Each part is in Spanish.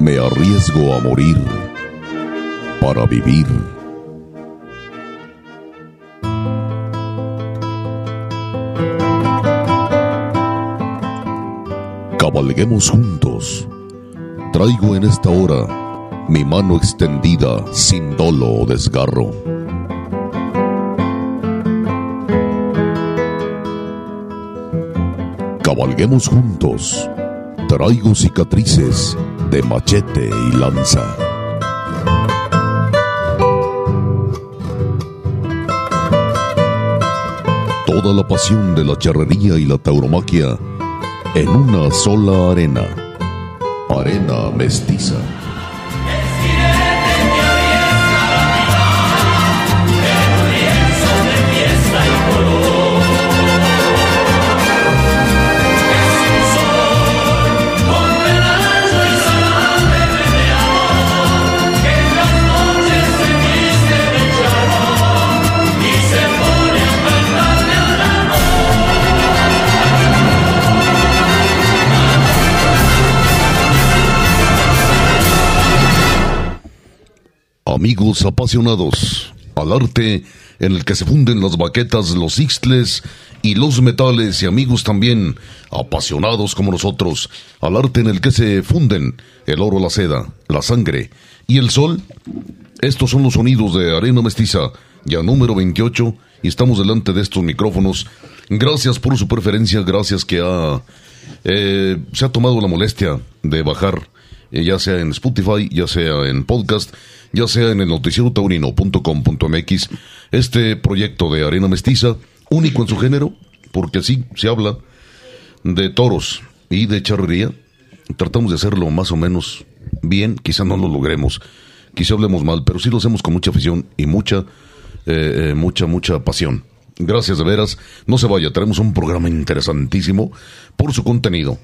Me arriesgo a morir para vivir. Cabalguemos juntos. Traigo en esta hora mi mano extendida sin dolo o desgarro. Cabalguemos juntos. Traigo cicatrices de machete y lanza. Toda la pasión de la charrería y la tauromaquia en una sola arena. Arena mestiza. Amigos apasionados al arte en el que se funden las baquetas, los ixtles y los metales y amigos también apasionados como nosotros al arte en el que se funden el oro, la seda, la sangre y el sol. Estos son los sonidos de Arena Mestiza, ya número 28, y estamos delante de estos micrófonos. Gracias por su preferencia, gracias que ha, eh, se ha tomado la molestia de bajar, eh, ya sea en Spotify, ya sea en podcast ya sea en el noticierotaurino.com.mx, este proyecto de Arena Mestiza, único en su género, porque así se habla de toros y de charrería. Tratamos de hacerlo más o menos bien, quizá no lo logremos, quizá hablemos mal, pero sí lo hacemos con mucha afición y mucha, eh, eh, mucha, mucha pasión. Gracias de veras. No se vaya, tenemos un programa interesantísimo por su contenido.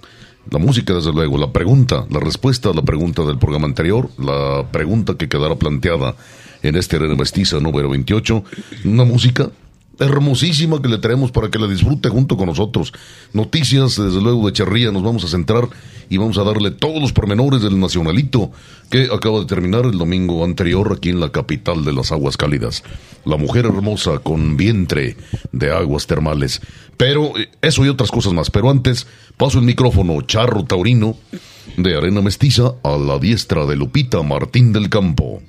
La música, desde luego, la pregunta, la respuesta a la pregunta del programa anterior, la pregunta que quedará planteada en este Arena Mestiza número 28, una música hermosísima que le traemos para que la disfrute junto con nosotros. Noticias, desde luego, de Charría, nos vamos a centrar y vamos a darle todos los pormenores del Nacionalito que acaba de terminar el domingo anterior aquí en la capital de las aguas cálidas. La mujer hermosa con vientre de aguas termales. Pero eh, eso y otras cosas más. Pero antes, paso el micrófono charro taurino de Arena Mestiza a la diestra de Lupita Martín del Campo.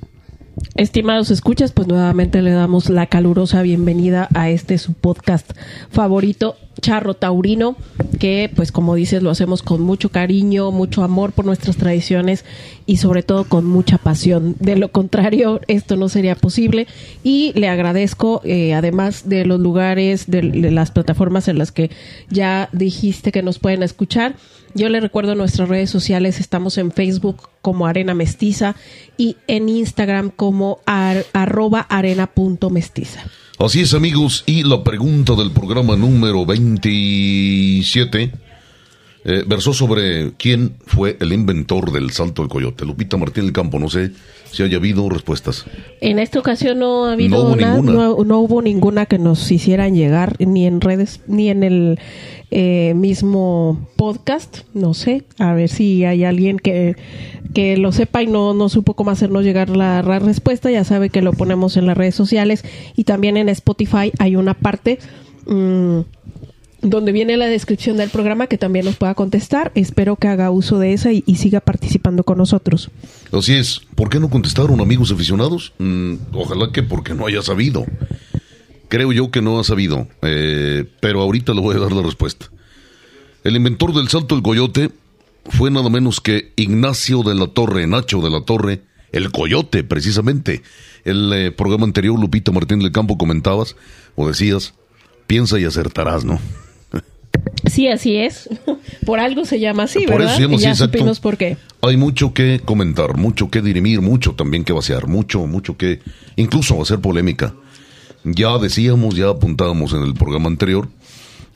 Estimados escuchas, pues nuevamente le damos la calurosa bienvenida a este su podcast favorito, Charro Taurino, que pues como dices lo hacemos con mucho cariño, mucho amor por nuestras tradiciones y sobre todo con mucha pasión. De lo contrario, esto no sería posible y le agradezco, eh, además de los lugares, de las plataformas en las que ya dijiste que nos pueden escuchar, yo le recuerdo nuestras redes sociales, estamos en Facebook como Arena Mestiza y en Instagram como arroba arena.mestiza. Así es amigos, y la pregunta del programa número 27 eh, versó sobre quién fue el inventor del salto del coyote. Lupita Martín del Campo, no sé si haya habido respuestas. En esta ocasión no ha habido no hubo, ninguna. No, hubo ninguna que nos hicieran llegar, ni en redes, ni en el eh, mismo podcast. No sé, a ver si hay alguien que, que lo sepa y no, no supo cómo hacernos llegar la, respuesta. Ya sabe que lo ponemos en las redes sociales y también en Spotify hay una parte. Mm, donde viene la descripción del programa que también nos pueda contestar. Espero que haga uso de esa y, siga participando con nosotros. Así es. ¿Por qué no contestaron amigos aficionados? Mm, ojalá que porque no haya sabido. Creo yo que no ha sabido, eh, pero ahorita le voy a dar la respuesta. El inventor del salto del coyote fue nada menos que Ignacio de la Torre, Nacho de la Torre, el coyote precisamente. El eh, programa anterior, Lupita Martín del Campo, comentabas o decías, piensa y acertarás, ¿no? Sí, así es. Por algo se llama así, por ¿verdad? Eso ya supimos por qué. Hay mucho que comentar, mucho que dirimir, mucho también que vaciar, mucho, mucho que incluso hacer polémica. Ya decíamos, ya apuntábamos en el programa anterior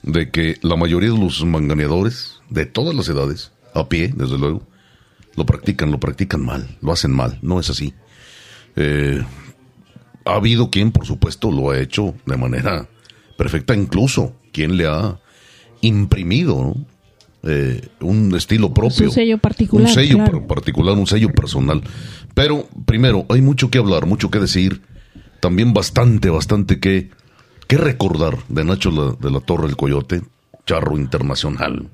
de que la mayoría de los manganeadores de todas las edades, a pie, desde luego, lo practican, lo practican mal, lo hacen mal, no es así. Eh, ha habido quien, por supuesto, lo ha hecho de manera perfecta, incluso quien le ha imprimido eh, un estilo propio. Un sello particular. Un sello claro. particular, un sello personal. Pero, primero, hay mucho que hablar, mucho que decir. También bastante, bastante que, que recordar de Nacho la- de la Torre el Coyote, charro internacional.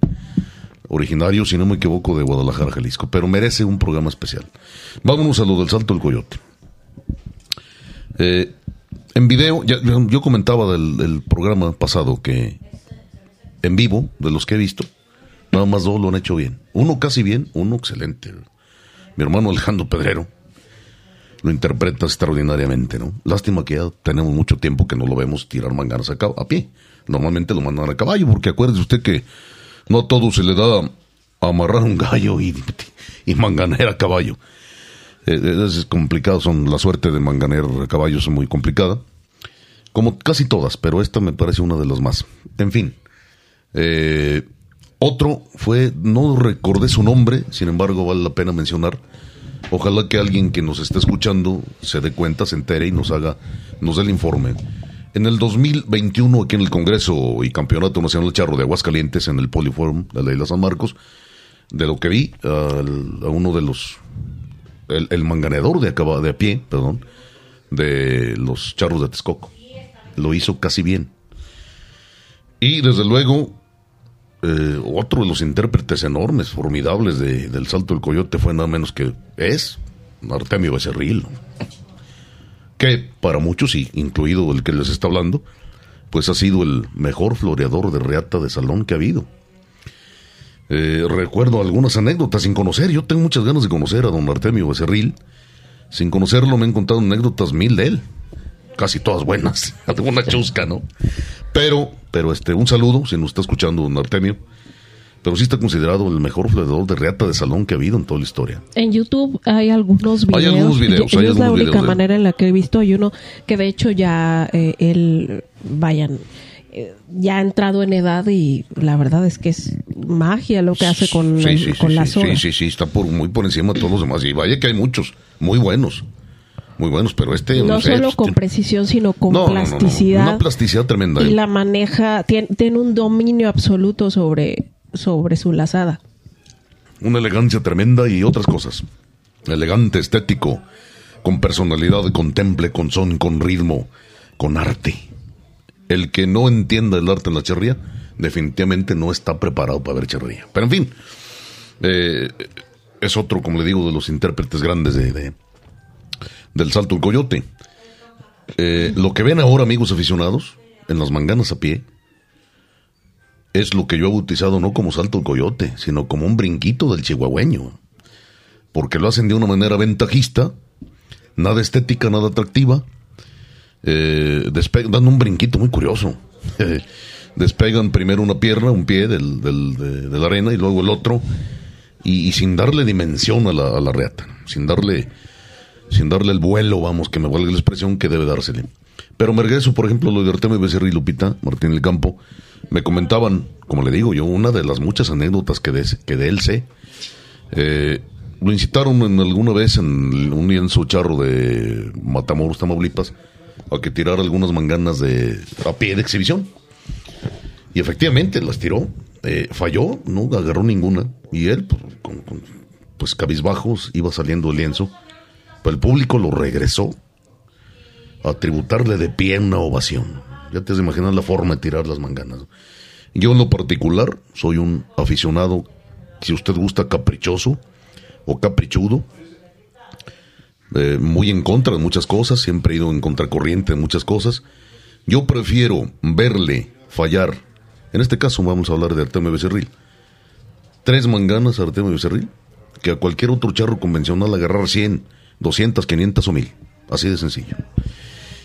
Originario, si no me equivoco, de Guadalajara, Jalisco. Pero merece un programa especial. Vámonos a lo del Salto del Coyote. Eh, en video, ya- yo, yo comentaba del, del programa pasado que en vivo, de los que he visto, nada más dos lo han hecho bien. Uno casi bien, uno excelente. Mi hermano Alejandro Pedrero lo interpreta extraordinariamente, ¿no? Lástima que ya tenemos mucho tiempo que no lo vemos tirar manganas a, a pie. Normalmente lo mandan a caballo, porque acuérdese usted que no a todo se le da amarrar un gallo y, y manganear a caballo. Eh, es complicado, son la suerte de manganear a caballo es muy complicada. Como casi todas, pero esta me parece una de las más. En fin. Eh, otro fue, no recordé su nombre, sin embargo vale la pena mencionar. Ojalá que alguien que nos esté escuchando se dé cuenta, se entere y nos haga, nos dé el informe. En el 2021, aquí en el Congreso y Campeonato Nacional Charro de Aguascalientes, en el Poliforum de la Isla San Marcos, de lo que vi, al- a uno de los, el, el manganeador de, acaba, de a pie, perdón, de los charros de Texcoco. Lo hizo casi bien. Y desde luego, eh, otro de los intérpretes enormes, formidables de- del Salto del Coyote fue nada menos que es Artemio Becerril, que para muchos, y incluido el que les está hablando, pues ha sido el mejor floreador de reata de salón que ha habido. Eh, recuerdo algunas anécdotas sin conocer, yo tengo muchas ganas de conocer a don Artemio Becerril, sin conocerlo me han contado anécdotas mil de él, casi todas buenas, alguna chusca, ¿no? Pero, pero este, un saludo, si nos está escuchando don Artemio, pero sí está considerado el mejor floreador de reata de salón que ha habido en toda la historia. En YouTube hay algunos videos. Hay algunos videos, hay es la única videos manera en la que he visto. Hay uno que de hecho ya eh, él, vayan, eh, ya ha entrado en edad y la verdad es que es magia lo que hace con, Sí, el- sí, con sí, sí, horas. sí, sí, sí, está por, muy por encima de todos los demás. Y vaya que hay muchos, muy buenos, muy buenos, pero este... No sé, solo pues, con precisión, sino con No, no, plasticidad. Una plasticidad tremenda. y ¿eh? la maneja, tiene, tiene un dominio absoluto sobre, sobre su lazada. Una elegancia tremenda y otras cosas. Elegante, estético, con personalidad, con temple, con son, con ritmo, con arte. El que no entienda el arte en la charrería, definitivamente no está preparado para ver charrería. Pero en fin, eh, es otro, como le digo, de los intérpretes grandes de, de- del Salto del Coyote. Eh, lo que ven ahora, amigos aficionados, en las manganas a pie, es lo que yo he bautizado no como salto del coyote, sino como un brinquito del chihuahueño. Porque lo hacen de una manera ventajista, nada estética, nada atractiva, eh, dando un brinquito muy curioso. Despegan primero una pierna, un pie de, la arena y luego el otro, y, sin darle dimensión a la reata, sin darle, sin darle el vuelo, vamos, que me valga la expresión que debe dársele. Pero me regreso, por ejemplo, lo de Artemio Becerra y Lupita, Martín del Campo, me comentaban, como le digo yo, una de las muchas anécdotas que de, que él sé. Eh, lo incitaron en alguna vez en un lienzo charro de Matamoros, Tamaulipas, a que tirara algunas manganas de a pie de exhibición. Y efectivamente las tiró. Eh, falló, no agarró ninguna. Y él, pues, con, pues cabizbajos, iba saliendo el lienzo. El público lo regresó a tributarle de pie una ovación. Ya te imaginar la forma de tirar las manganas. Yo en lo particular soy un aficionado, si usted gusta, caprichoso o caprichudo. Eh, muy en contra de muchas cosas, siempre he ido en contracorriente de muchas cosas. Yo prefiero verle fallar. En este caso vamos a hablar de Artemio Becerril. Tres manganas a Artemio Becerril que a cualquier otro charro convencional agarrar 100, 200, 500 o 1000. Así de sencillo.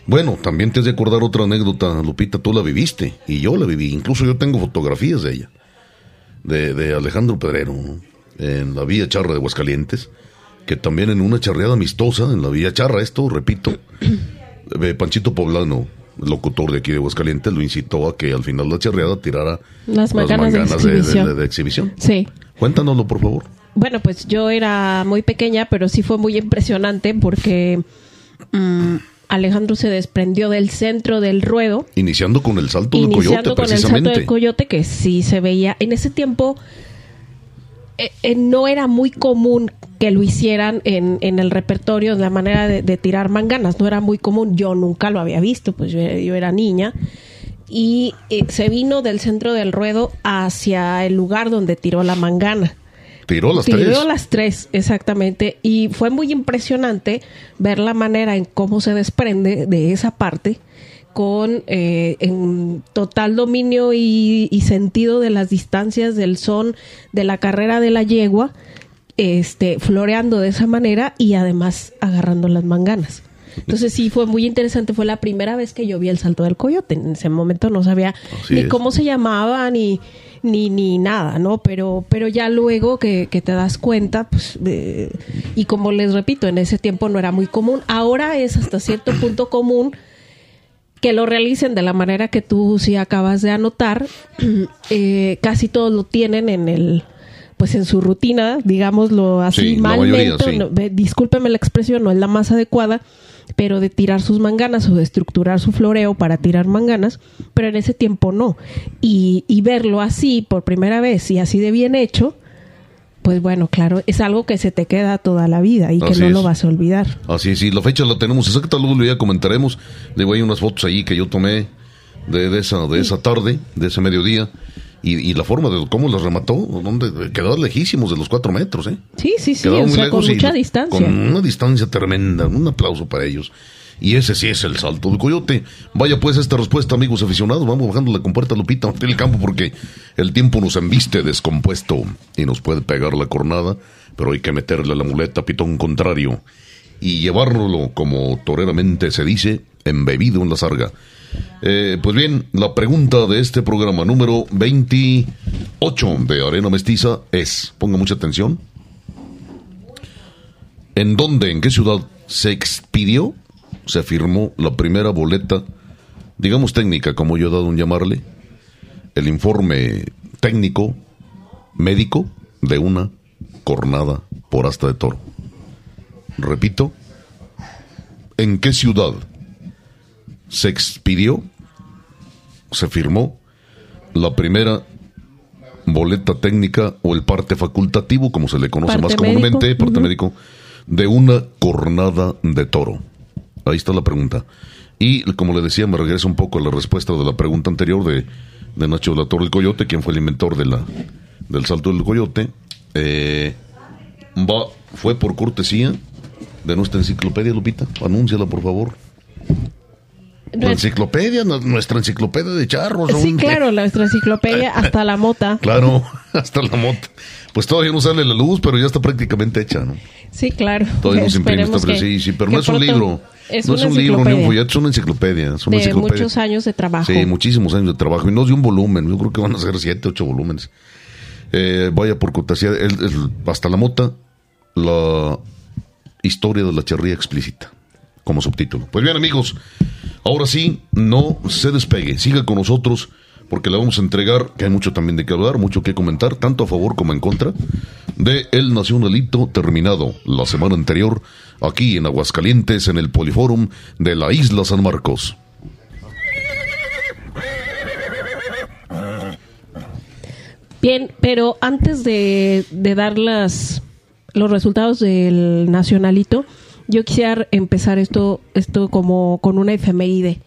Bueno, también te has de acordar otra anécdota, Lupita, tú la viviste y yo la viví. Incluso yo tengo fotografías de ella, de, de Alejandro Pedrero, ¿no? en la Villa Charra de Aguascalientes, que también en una charreada amistosa, en la Villa Charra, esto, repito, eh, Panchito Poblano, locutor de aquí de Aguascalientes, lo incitó a que al final de la charreada tirara Las de, exhibición. de- de exhibición. Sí. Cuéntanoslo, por favor. Bueno, pues yo era muy pequeña, pero sí fue muy impresionante porque mm, Alejandro se desprendió del centro del ruedo, Iniciando con el salto del iniciando coyote, con el salto precisamente. del coyote, que sí se veía. En ese tiempo eh, eh, no era muy común que lo hicieran en, en el repertorio, de la manera de, de, tirar manganas, no era muy común, yo nunca lo había visto, pues yo, yo era niña, y eh, se vino del centro del ruedo hacia el lugar donde tiró la mangana. Tiró las tiró tres. las tres, exactamente, y fue muy impresionante ver la manera en cómo se desprende de esa parte con eh, en total dominio y, y, sentido de las distancias del son de la carrera de la yegua, este, floreando de esa manera y además agarrando las manganas. Entonces sí fue muy interesante, fue la primera vez que yo vi el salto del coyote. En ese momento no sabía Así ni es. cómo se llamaba ni ni, ni nada, ¿no? Pero, pero ya luego que, que te das cuenta, pues, eh, y como les repito, en ese tiempo no era muy común. Ahora es hasta cierto punto común que lo realicen de la manera que tú sí acabas de anotar. Eh, casi todos lo tienen en el pues en su rutina, digámoslo así, Sí, la mayoría, malmente, sí. no, discúlpeme la expresión, no es la más adecuada, pero de tirar sus manganas o de estructurar su floreo para tirar manganas, pero en ese tiempo no. Y, y verlo así por primera vez y así de bien hecho, pues bueno, claro, es algo que se te queda toda la vida y que no es. lo vas a olvidar. Así es, y la fecha la tenemos exacta, luego ya comentaremos. Digo, hay unas fotos ahí que yo tomé de, de esa, de esa tarde, de ese mediodía, y, y la forma de cómo las remató, donde quedaban lejísimos de los cuatro metros, ¿eh? Sí, sí, sí, o sea, con mucha distancia. Con una distancia tremenda, un aplauso para ellos. Y ese sí es el salto del coyote. Vaya pues esta respuesta, amigos aficionados. Vamos bajando la compuerta, Lupita, del campo, porque el tiempo nos embiste descompuesto y nos puede pegar la cornada, pero hay que meterle la muleta pitón contrario y llevárnoslo, como toreramente se dice, embebido en la sarga. Eh, pues bien, la pregunta de este programa número 28 de Arena Mestiza es, ponga mucha atención, ¿En dónde, en qué ciudad se expidió, se firmó la primera boleta, digamos técnica, como yo he dado un llamarle, el informe técnico, médico, de una cornada por asta de toro? Repito, ¿en qué ciudad se expidió, se firmó la primera boleta técnica o el parte facultativo, como se le conoce Parte más médico, comúnmente, parte médico, de una cornada de toro? Ahí está la pregunta. Y como le decía, me regreso un poco a la respuesta de la pregunta anterior de, de Nacho de la Torre del Coyote, quien fue el inventor de la, del salto del coyote. Eh, va, fue por cortesía de nuestra enciclopedia, Lupita. Anúnciala, por favor. La enciclopedia, nu- nuestra enciclopedia de charros. Sí, hombre. claro, nuestra enciclopedia hasta la mota. Claro, hasta la mota. Pues todavía no sale la luz, pero ya está prácticamente hecha, ¿no? Sí, claro. Todavía no se imprime, pero que- sí, sí, pero no es un libro. Es no es un libro ni un enciclopedia folleto, es una enciclopedia. Es una de enciclopedia. muchos años de trabajo. Sí, muchísimos años de trabajo y no de un volumen. Yo creo que van a ser siete, ocho volúmenes. Eh, vaya por cortesía, el- el- hasta la mota, la historia de la charría explícita, como subtítulo. Pues bien, amigos, ahora sí, no se despegue, siga con nosotros, porque le vamos a entregar, que hay mucho también de qué hablar, mucho que comentar, tanto a favor como en contra, de El Nacionalito terminado la semana anterior, aquí en Aguascalientes, en el Poliforum de la Isla San Marcos. Bien, pero antes de, de dar los resultados del nacionalito, yo quisiera empezar esto, esto como con una efeméride.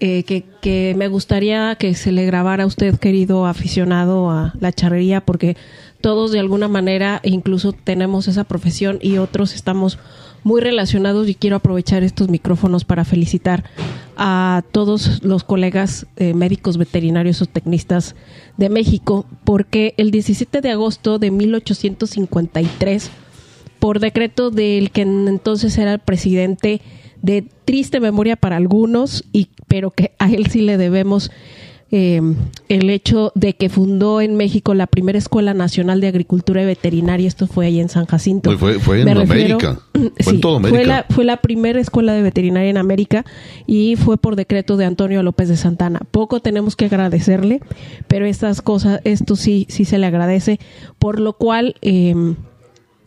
eh, que, que me gustaría que se le grabara a usted, querido aficionado a la charrería, porque todos de alguna manera incluso tenemos esa profesión y otros estamos muy relacionados y quiero aprovechar estos micrófonos para felicitar a todos los colegas eh, médicos veterinarios o tecnistas de México, porque el 17 de agosto de 1853 por decreto del que en- entonces era el presidente de triste memoria para algunos, y, pero que a él sí le debemos eh, el hecho de que fundó en México la primera Escuela Nacional de Agricultura y Veterinaria. Esto fue ahí en San Jacinto. Fue- en Me refiero- América. Fue en América. Fue la, fue la primera escuela de veterinaria en América y fue por decreto de Antonio López de Santana. Poco tenemos que agradecerle, pero estas cosas, esto sí, sí se le agradece, por lo cual eh,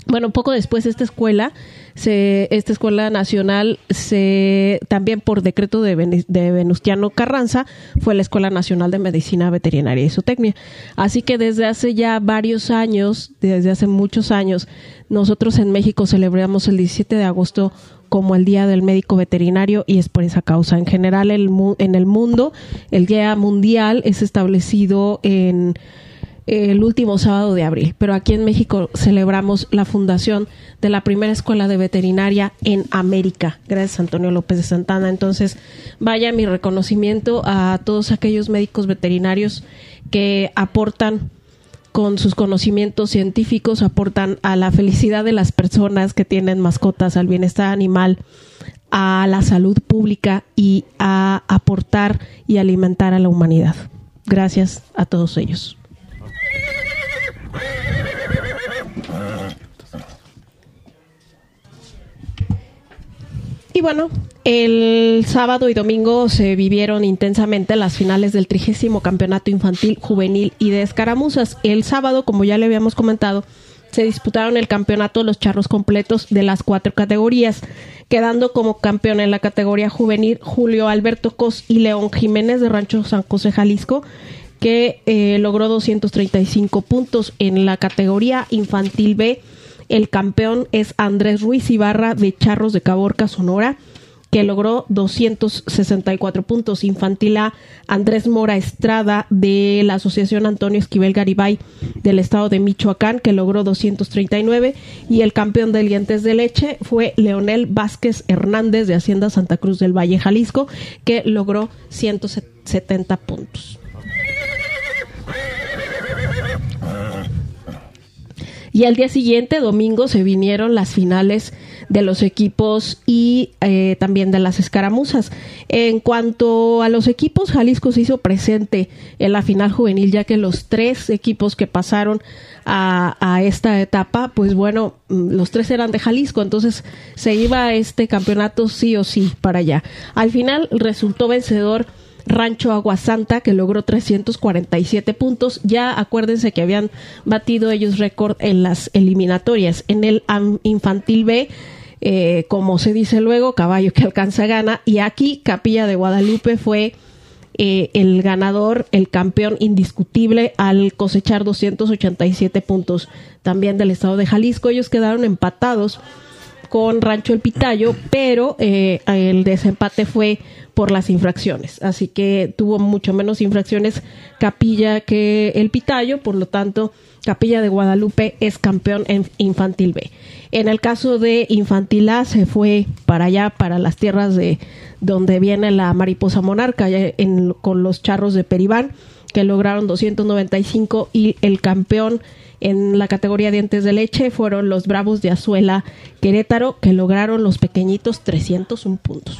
bueno, poco después esta escuela, se, esta escuela nacional, se también por decreto de, de, Venustiano Carranza, fue la Escuela Nacional de Medicina Veterinaria y Zootecnia. Así que desde hace ya varios años, desde hace muchos años, nosotros en México celebramos el 17 de agosto como el Día del Médico Veterinario y es por esa causa. En general, el, en el mundo, el Día Mundial es establecido en el último sábado de abril, pero aquí en México celebramos la fundación de la primera escuela de veterinaria en América, gracias Antonio López de Santana. Entonces, vaya mi reconocimiento a todos aquellos médicos veterinarios que aportan con sus conocimientos científicos, aportan a la felicidad de las personas que tienen mascotas, al bienestar animal, a la salud pública y a aportar y alimentar a la humanidad. Gracias a todos ellos. Y bueno, el sábado y domingo se vivieron intensamente las finales del trigésimo campeonato infantil, juvenil y de escaramuzas. El sábado, como ya le habíamos comentado, se disputaron el campeonato los charros completos de las cuatro categorías, quedando como campeón en la categoría juvenil Julio Alberto Cos y León Jiménez de Rancho San José, Jalisco, que eh, logró 235 puntos en la categoría infantil B el campeón es Andrés Ruiz Ibarra de Charros de Caborca, Sonora, que logró 264 puntos. Infantil A, Andrés Mora Estrada de la Asociación Antonio Esquivel Garibay del estado de Michoacán, que logró 239. Y el campeón de Lientes de Leche fue Leonel Vázquez Hernández de Hacienda Santa Cruz del Valle, Jalisco, que logró 170 puntos. Y al día siguiente, domingo, se vinieron las finales de los equipos y eh, también de las escaramuzas. En cuanto a los equipos, Jalisco se hizo presente en la final juvenil, ya que los tres equipos que pasaron a, esta etapa, pues bueno, mm, los tres eran de Jalisco, entonces se iba a este campeonato sí o sí para allá. Al final resultó vencedor Rancho Aguasanta, que logró 347 puntos. Ya acuérdense que habían batido ellos récord en las eliminatorias. En el infantil B, eh, como se dice luego, caballo que alcanza gana. Y aquí Capilla de Guadalupe fue eh, el ganador, el campeón indiscutible al cosechar 287 puntos también del estado de Jalisco. Ellos quedaron empatados con Rancho El Pitayo, pero eh, el desempate fue por las infracciones. Así que tuvo mucho menos infracciones Capilla que El Pitayo, por lo tanto, Capilla de Guadalupe es campeón en Infantil B. En el caso de Infantil A se fue para allá, para las tierras de donde viene la mariposa monarca, con los charros de Peribán, que lograron 295 y el campeón en la categoría dientes de leche fueron los Bravos de Azuela Querétaro, que lograron los pequeñitos 301 puntos.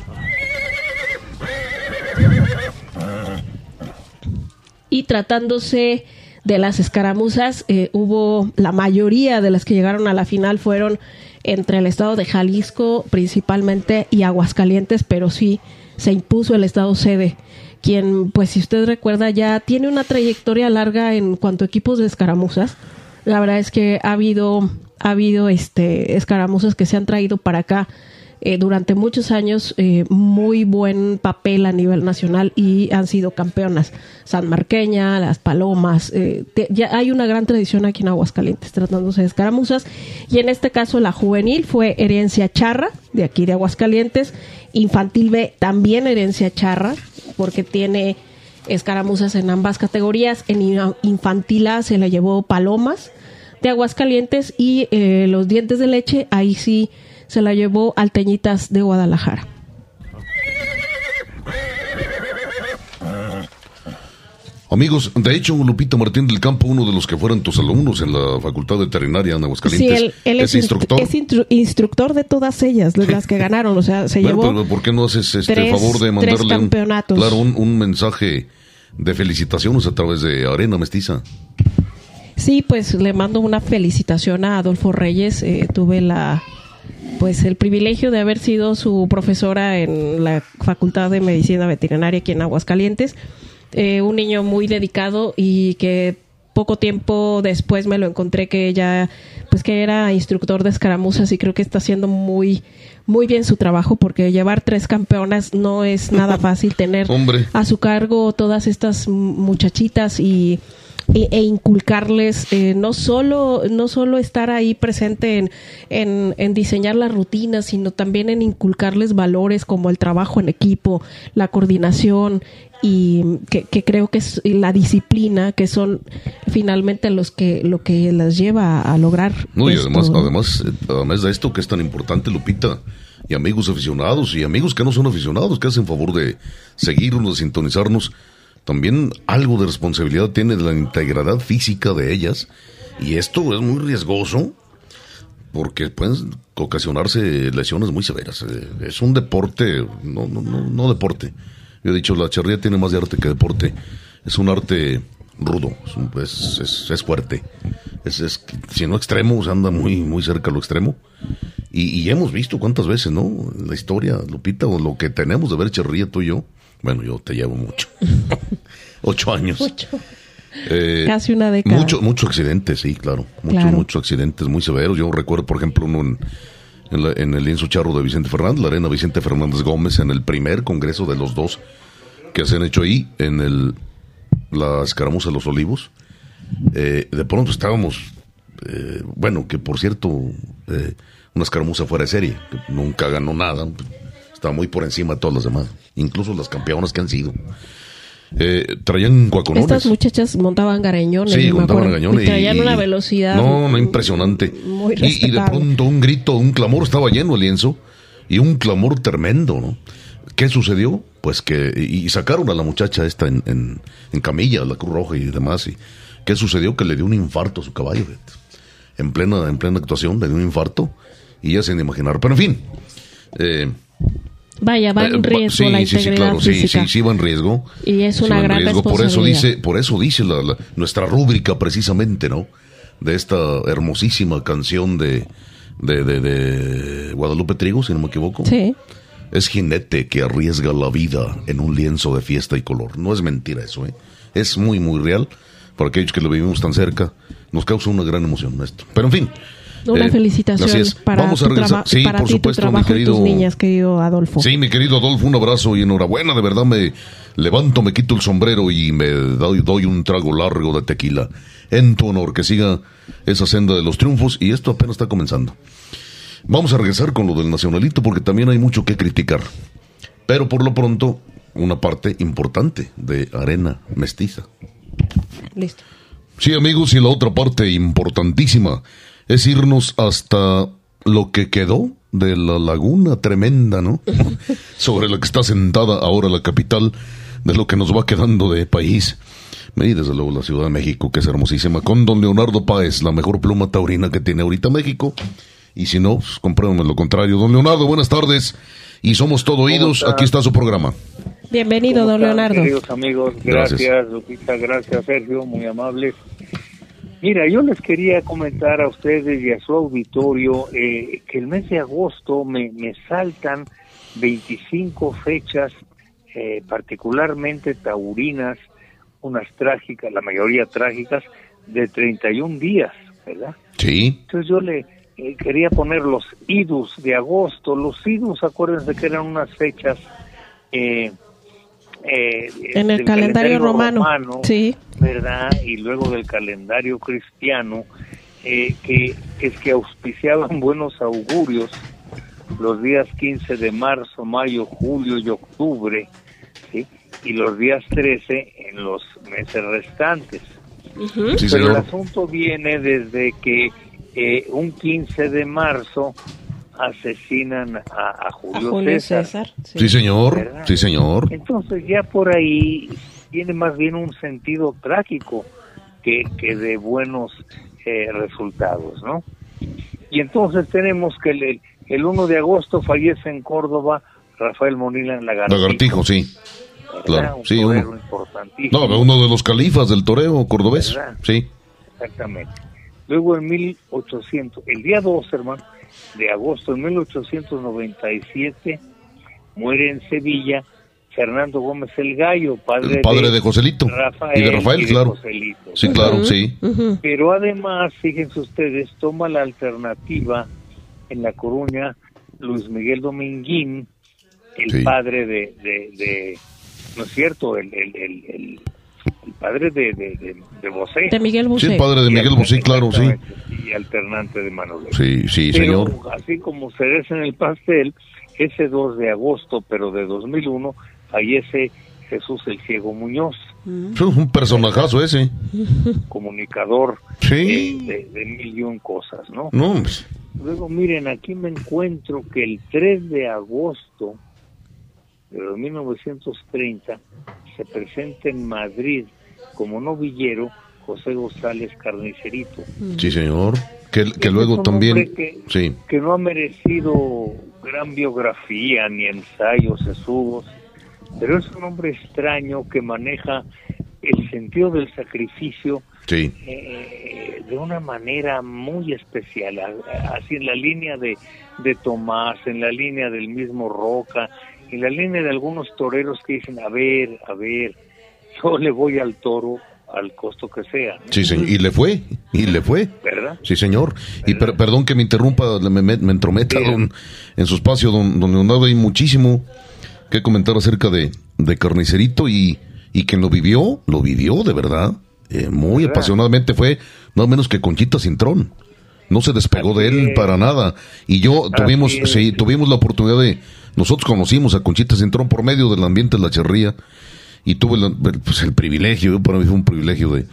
Y tratándose de las escaramuzas, eh, hubo la mayoría de las que llegaron a la final fueron entre el estado de Jalisco principalmente y Aguascalientes, pero sí se impuso el estado sede, quien, pues si usted recuerda, ya tiene una trayectoria larga en cuanto a equipos de escaramuzas. La verdad es que ha habido, ha habido este, escaramuzas que se han traído para acá eh, durante muchos años eh, muy buen papel a nivel nacional y han sido campeonas. San Marqueña, Las Palomas, eh, ya hay una gran tradición aquí en Aguascalientes tratándose de escaramuzas y en este caso la juvenil fue Herencia Charra de aquí de Aguascalientes, Infantil B también Herencia Charra porque tiene escaramuzas en ambas categorías. En Infantila se le llevó Palomas de Aguascalientes y eh, los dientes de leche, ahí sí se la llevó Alteñitas de Guadalajara. Amigos, de hecho, Lupito Martín del Campo, uno de los que fueron tus alumnos en la Facultad Veterinaria en Aguascalientes, él, es, instructor. Es instructor de todas ellas, de las que ganaron. O sea, se llevó. Pero ¿por qué no haces este favor de mandarle un, claro, un, mensaje de felicitaciones a través de Arena Mestiza? Sí, pues le mando una felicitación a Adolfo Reyes. Eh, tuve la pues el privilegio de haber sido su profesora en la Facultad de Medicina Veterinaria aquí en Aguascalientes. Eh, un niño muy dedicado y que poco tiempo después me lo encontré que ya pues que era instructor de escaramuzas y creo que está haciendo muy muy bien su trabajo porque llevar tres campeonas no es nada fácil tener a su cargo todas estas muchachitas y e, inculcarles eh, no solo no solo estar ahí presente en, en, en, diseñar las rutinas sino también en inculcarles valores como el trabajo en equipo la coordinación y que, creo que es la disciplina que son finalmente los que lo que las lleva a lograr no, y además además además de esto que es tan importante Lupita y amigos aficionados y amigos que no son aficionados que hacen favor de seguirnos de sintonizarnos también algo de responsabilidad tiene la integridad física de ellas y esto es muy riesgoso porque pueden ocasionarse lesiones muy severas. Eh, es un deporte, no, no, no, no deporte. Yo he dicho, la charría tiene más de arte que deporte. Es un arte rudo, es, es, es, fuerte. Es, si no extremo, se anda muy, muy cerca a lo extremo. Y, y, hemos visto cuántas veces, ¿no? La historia, Lupita, o lo que tenemos de ver charría tú y yo, bueno, yo te llevo mucho. Ocho años. Eh, Casi una década. Muchos mucho accidentes, sí, claro. Muchos muchos accidentes muy severos. Yo recuerdo, por ejemplo, uno en, el lienzo charro de Vicente Fernández, la arena Vicente Fernández Gómez, en el primer congreso de los dos que se han hecho ahí, en el la escaramuza de los olivos. Eh, de pronto estábamos, eh, bueno, que por cierto, una escaramuza fuera de serie, que nunca ganó nada, estaba muy por encima de todas las demás, incluso las campeonas que han sido. Eh, traían guaconones. Estas muchachas montaban gareñones. Sí, montaban gareñones. Y traían una velocidad. No, no, impresionante. y, de pronto un grito, un clamor, estaba lleno el lienzo. Y un clamor tremendo, ¿no? ¿Qué sucedió? Pues que. Y sacaron a la muchacha esta en, en, camilla, la Cruz Roja y demás. Y, ¿Qué sucedió? Que le dio un infarto a su caballo. En plena, en plena actuación le dio un infarto. Y ya sin imaginar. Pero en fin. Eh, Vaya, va en eh, riesgo la integridad sí, claro, Sí, sí, sí va en riesgo. Y es una gran responsabilidad. Por eso dice, por eso dice la, nuestra rúbrica precisamente, ¿no? De esta hermosísima canción de, de, de, Guadalupe Trigo, si no me equivoco. Sí. Es jinete que arriesga la vida en un lienzo de fiesta y color. No es mentira eso, ¿eh? Es muy, muy real. Para aquellos que lo vivimos tan cerca, nos causa una gran emoción esto. Pero en fin, una eh, felicitación para, Vamos a regresar. Sí, por supuesto, mi querido, tus niñas, querido Adolfo. Sí, mi querido Adolfo, un abrazo y enhorabuena. De verdad me levanto, me quito el sombrero y me doy, doy un trago largo de tequila en tu honor. Que siga esa senda de los triunfos y esto apenas está comenzando. Vamos a regresar con lo del nacionalito porque también hay mucho que criticar. Pero por lo pronto, una parte importante de arena mestiza. Listo. Sí, amigos, y la otra parte importantísima es irnos hasta lo que quedó de la laguna tremenda, ¿no? Sobre la que está sentada ahora la capital de lo que nos va quedando de país. Y desde luego la Ciudad de México, que es hermosísima, con don Leonardo Páez, la mejor pluma taurina que tiene ahorita México. Y si no, pues, compruébame lo contrario. Don Leonardo, buenas tardes. Y somos todo oídos. Aquí está su programa. Bienvenido, don Leonardo. Queridos amigos, gracias, gracias Lupita, gracias, Sergio, muy amable. Mira, yo les quería comentar a ustedes y a su auditorio eh, que el mes de agosto me, me saltan 25 fechas eh, particularmente taurinas, unas trágicas, la mayoría trágicas, de 31 días, ¿verdad? Sí. Entonces yo le eh, quería poner los idus de agosto. Los idus, acuérdense que eran unas fechas eh, eh, en el calendario, romano, sí. ¿verdad? Y luego del calendario cristiano, eh, que es que auspiciaban buenos augurios los días 15 de marzo, mayo, julio y octubre, ¿sí? y los días 13 en los meses restantes. Pero el asunto viene desde que eh, un 15 de marzo asesinan a, Julio, César. sí. señor, sí, señor. Entonces ya por ahí tiene más bien un sentido trágico que, que de buenos eh, resultados, ¿no? Y entonces tenemos que el, el 1 de agosto fallece en Córdoba Rafael Monila en Lagartijo. Lagartijo, sí. Claro, sí, uno, no, uno de los califas del toreo cordobés, sí. Exactamente. Luego en 1800, el día 2, hermano, de agosto de 1897 muere en Sevilla Fernando Gómez el Gallo, padre, El padre de Joselito. Rafael Y de Rafael, claro. Joselito. Sí, claro, sí. Pero además, fíjense ustedes, toma la alternativa en La Coruña Luis Miguel Dominguín, el Sí. padre de, de, de- ¿no es cierto? El, el, el, el- padre de, de, de, de Bosé. De Miguel Sí, Bosé. el padre de Y Miguel Bosé, claro, sí. Y alternante de Manolete. Sí, sí, Pero, señor. así como cereza en el pastel, ese 2 de agosto, pero de 2001, fallece Jesús el Ciego Muñoz, Es un personajazo ese. comunicador Sí. eh, de, de mil y un cosas, ¿no? No, pues, Luego, miren, aquí me encuentro que el 3 de agosto de 1930 se presenta en Madrid como novillero José González Carnicerito. sí, señor. Que, que Ese luego también. que- Sí, que no ha merecido gran biografía ni ensayos sesudos, pero es un hombre extraño que maneja el sentido del sacrificio sí. eh, de una manera muy especial, así en la línea de, de Tomás, en la línea del mismo Roca, en la línea de algunos toreros que dicen, a ver, a ver, yo le voy al toro al costo que sea, ¿no? Sí, señor. Y le fue, y le fue. ¿verdad? Sí, señor. Y per- perdón que me interrumpa, me, me- me entrometa Sí. don- en su espacio, don, don Leonardo. Hay muchísimo que comentar acerca de, de Carnicerito y, y quien lo vivió, lo vivió de verdad. eh, muy ¿Verdad? apasionadamente fue, no menos que Conchita Cintrón. No se despegó de él es. para nada. Y yo tuvimos, es. sí, tuvimos la oportunidad de, nosotros conocimos a Conchita Cintrón por medio del ambiente de la charría y tuve la- pues, el privilegio, para mí fue un privilegio de, de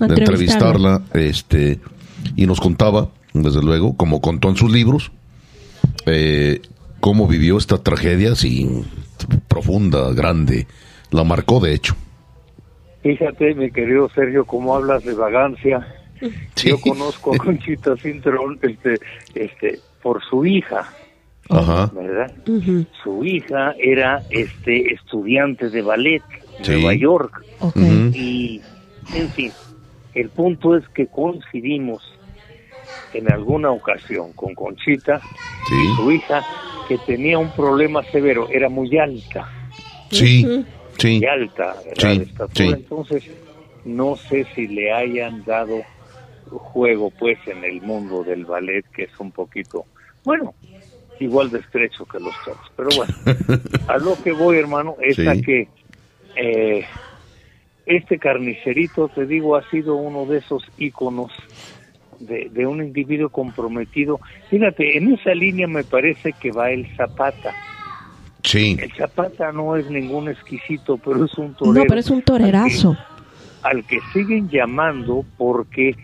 Entrevistarla. entrevistarla, este, y nos contaba, desde luego, como contó en sus libros, eh, cómo vivió esta tragedia, así, profunda, grande, la marcó de hecho. Fíjate, mi querido Sergio, cómo hablas de vagancia. Sí. Yo conozco a Conchita Cintrón este, este, por su hija, Ajá, ¿verdad? Su hija era este estudiante de ballet en Sí. Nueva York y, en fin, el punto es que coincidimos en alguna ocasión con Conchita sí, y su hija que tenía un problema severo, era muy alta. sí, sí, muy alta, ¿verdad? Sí, de estatura. sí. Entonces, no sé si le hayan dado juego, pues, en el mundo del ballet, que es un poquito, bueno, igual de estrecho que los toros. Pero bueno, a lo que voy, hermano, es Sí. a que eh, este carnicerito, te digo, ha sido uno de esos íconos de, de un individuo comprometido. Fíjate, en esa línea me parece que va el Zapata. sí, El Zapata no es ningún exquisito, pero es un torero. No, pero es un torerazo. Al que, al que siguen llamando porque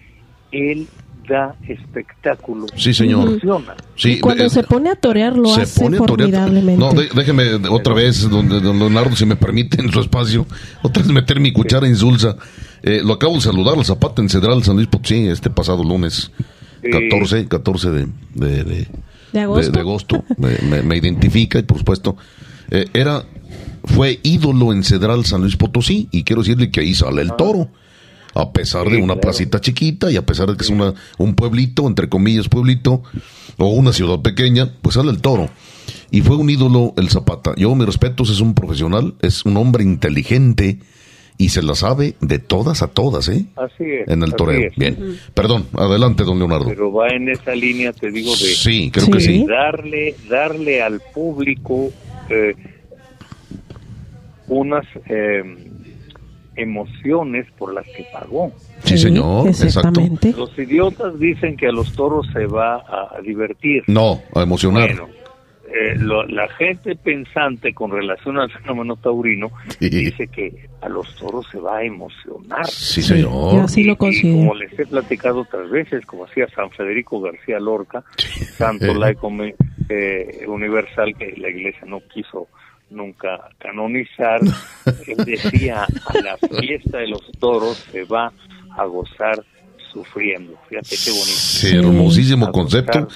él da espectáculo. Sí, señor. Funciona. sí. y cuando eh, se pone a torear, lo se hace pone a torear. formidablemente. No, de- déjeme otra vez, don, don Leonardo, si me permite, en su espacio, otra vez meter mi cuchara insulsa. Eh, lo acabo de saludar al Zapata en Cedral San Luis Potosí este pasado lunes Sí. 14, 14 de, de, de- ¿De agosto? de agosto. Me, me- me identifica y por supuesto, eh, era, fue ídolo en Cedral San Luis Potosí y quiero decirle que ahí sale el toro. A pesar de una claro. placita chiquita y a pesar de que es una, un pueblito, entre comillas pueblito, o una ciudad pequeña, pues sale el toro. Y fue un ídolo el Zapata. Yo, mis respetos, es un profesional, es un hombre inteligente y se la sabe de todas a todas, ¿eh? Así es. En el toreo. es. Bien. Perdón, adelante, don Leonardo. Pero va en esa línea, te digo, de Sí, creo Sí. que sí. darle, darle al público eh, unas eh, emociones por las que pagó. Sí, señor, exacto. Exactamente. Los idiotas dicen que a los toros se va a divertir. No, a emocionar. Bueno, eh, lo- la gente pensante con relación al fenómeno taurino Sí. dice que a los toros se va a emocionar. Sí, Sí, señor. yo así Y- lo y como les he platicado otras veces, como hacía San Federico García Lorca, santo laico me- eh, universal que la iglesia no quiso nunca canonizar, él decía, a la fiesta de los toros se va a gozar sufriendo. Fíjate qué bonito. Sí, hermosísimo A concepto.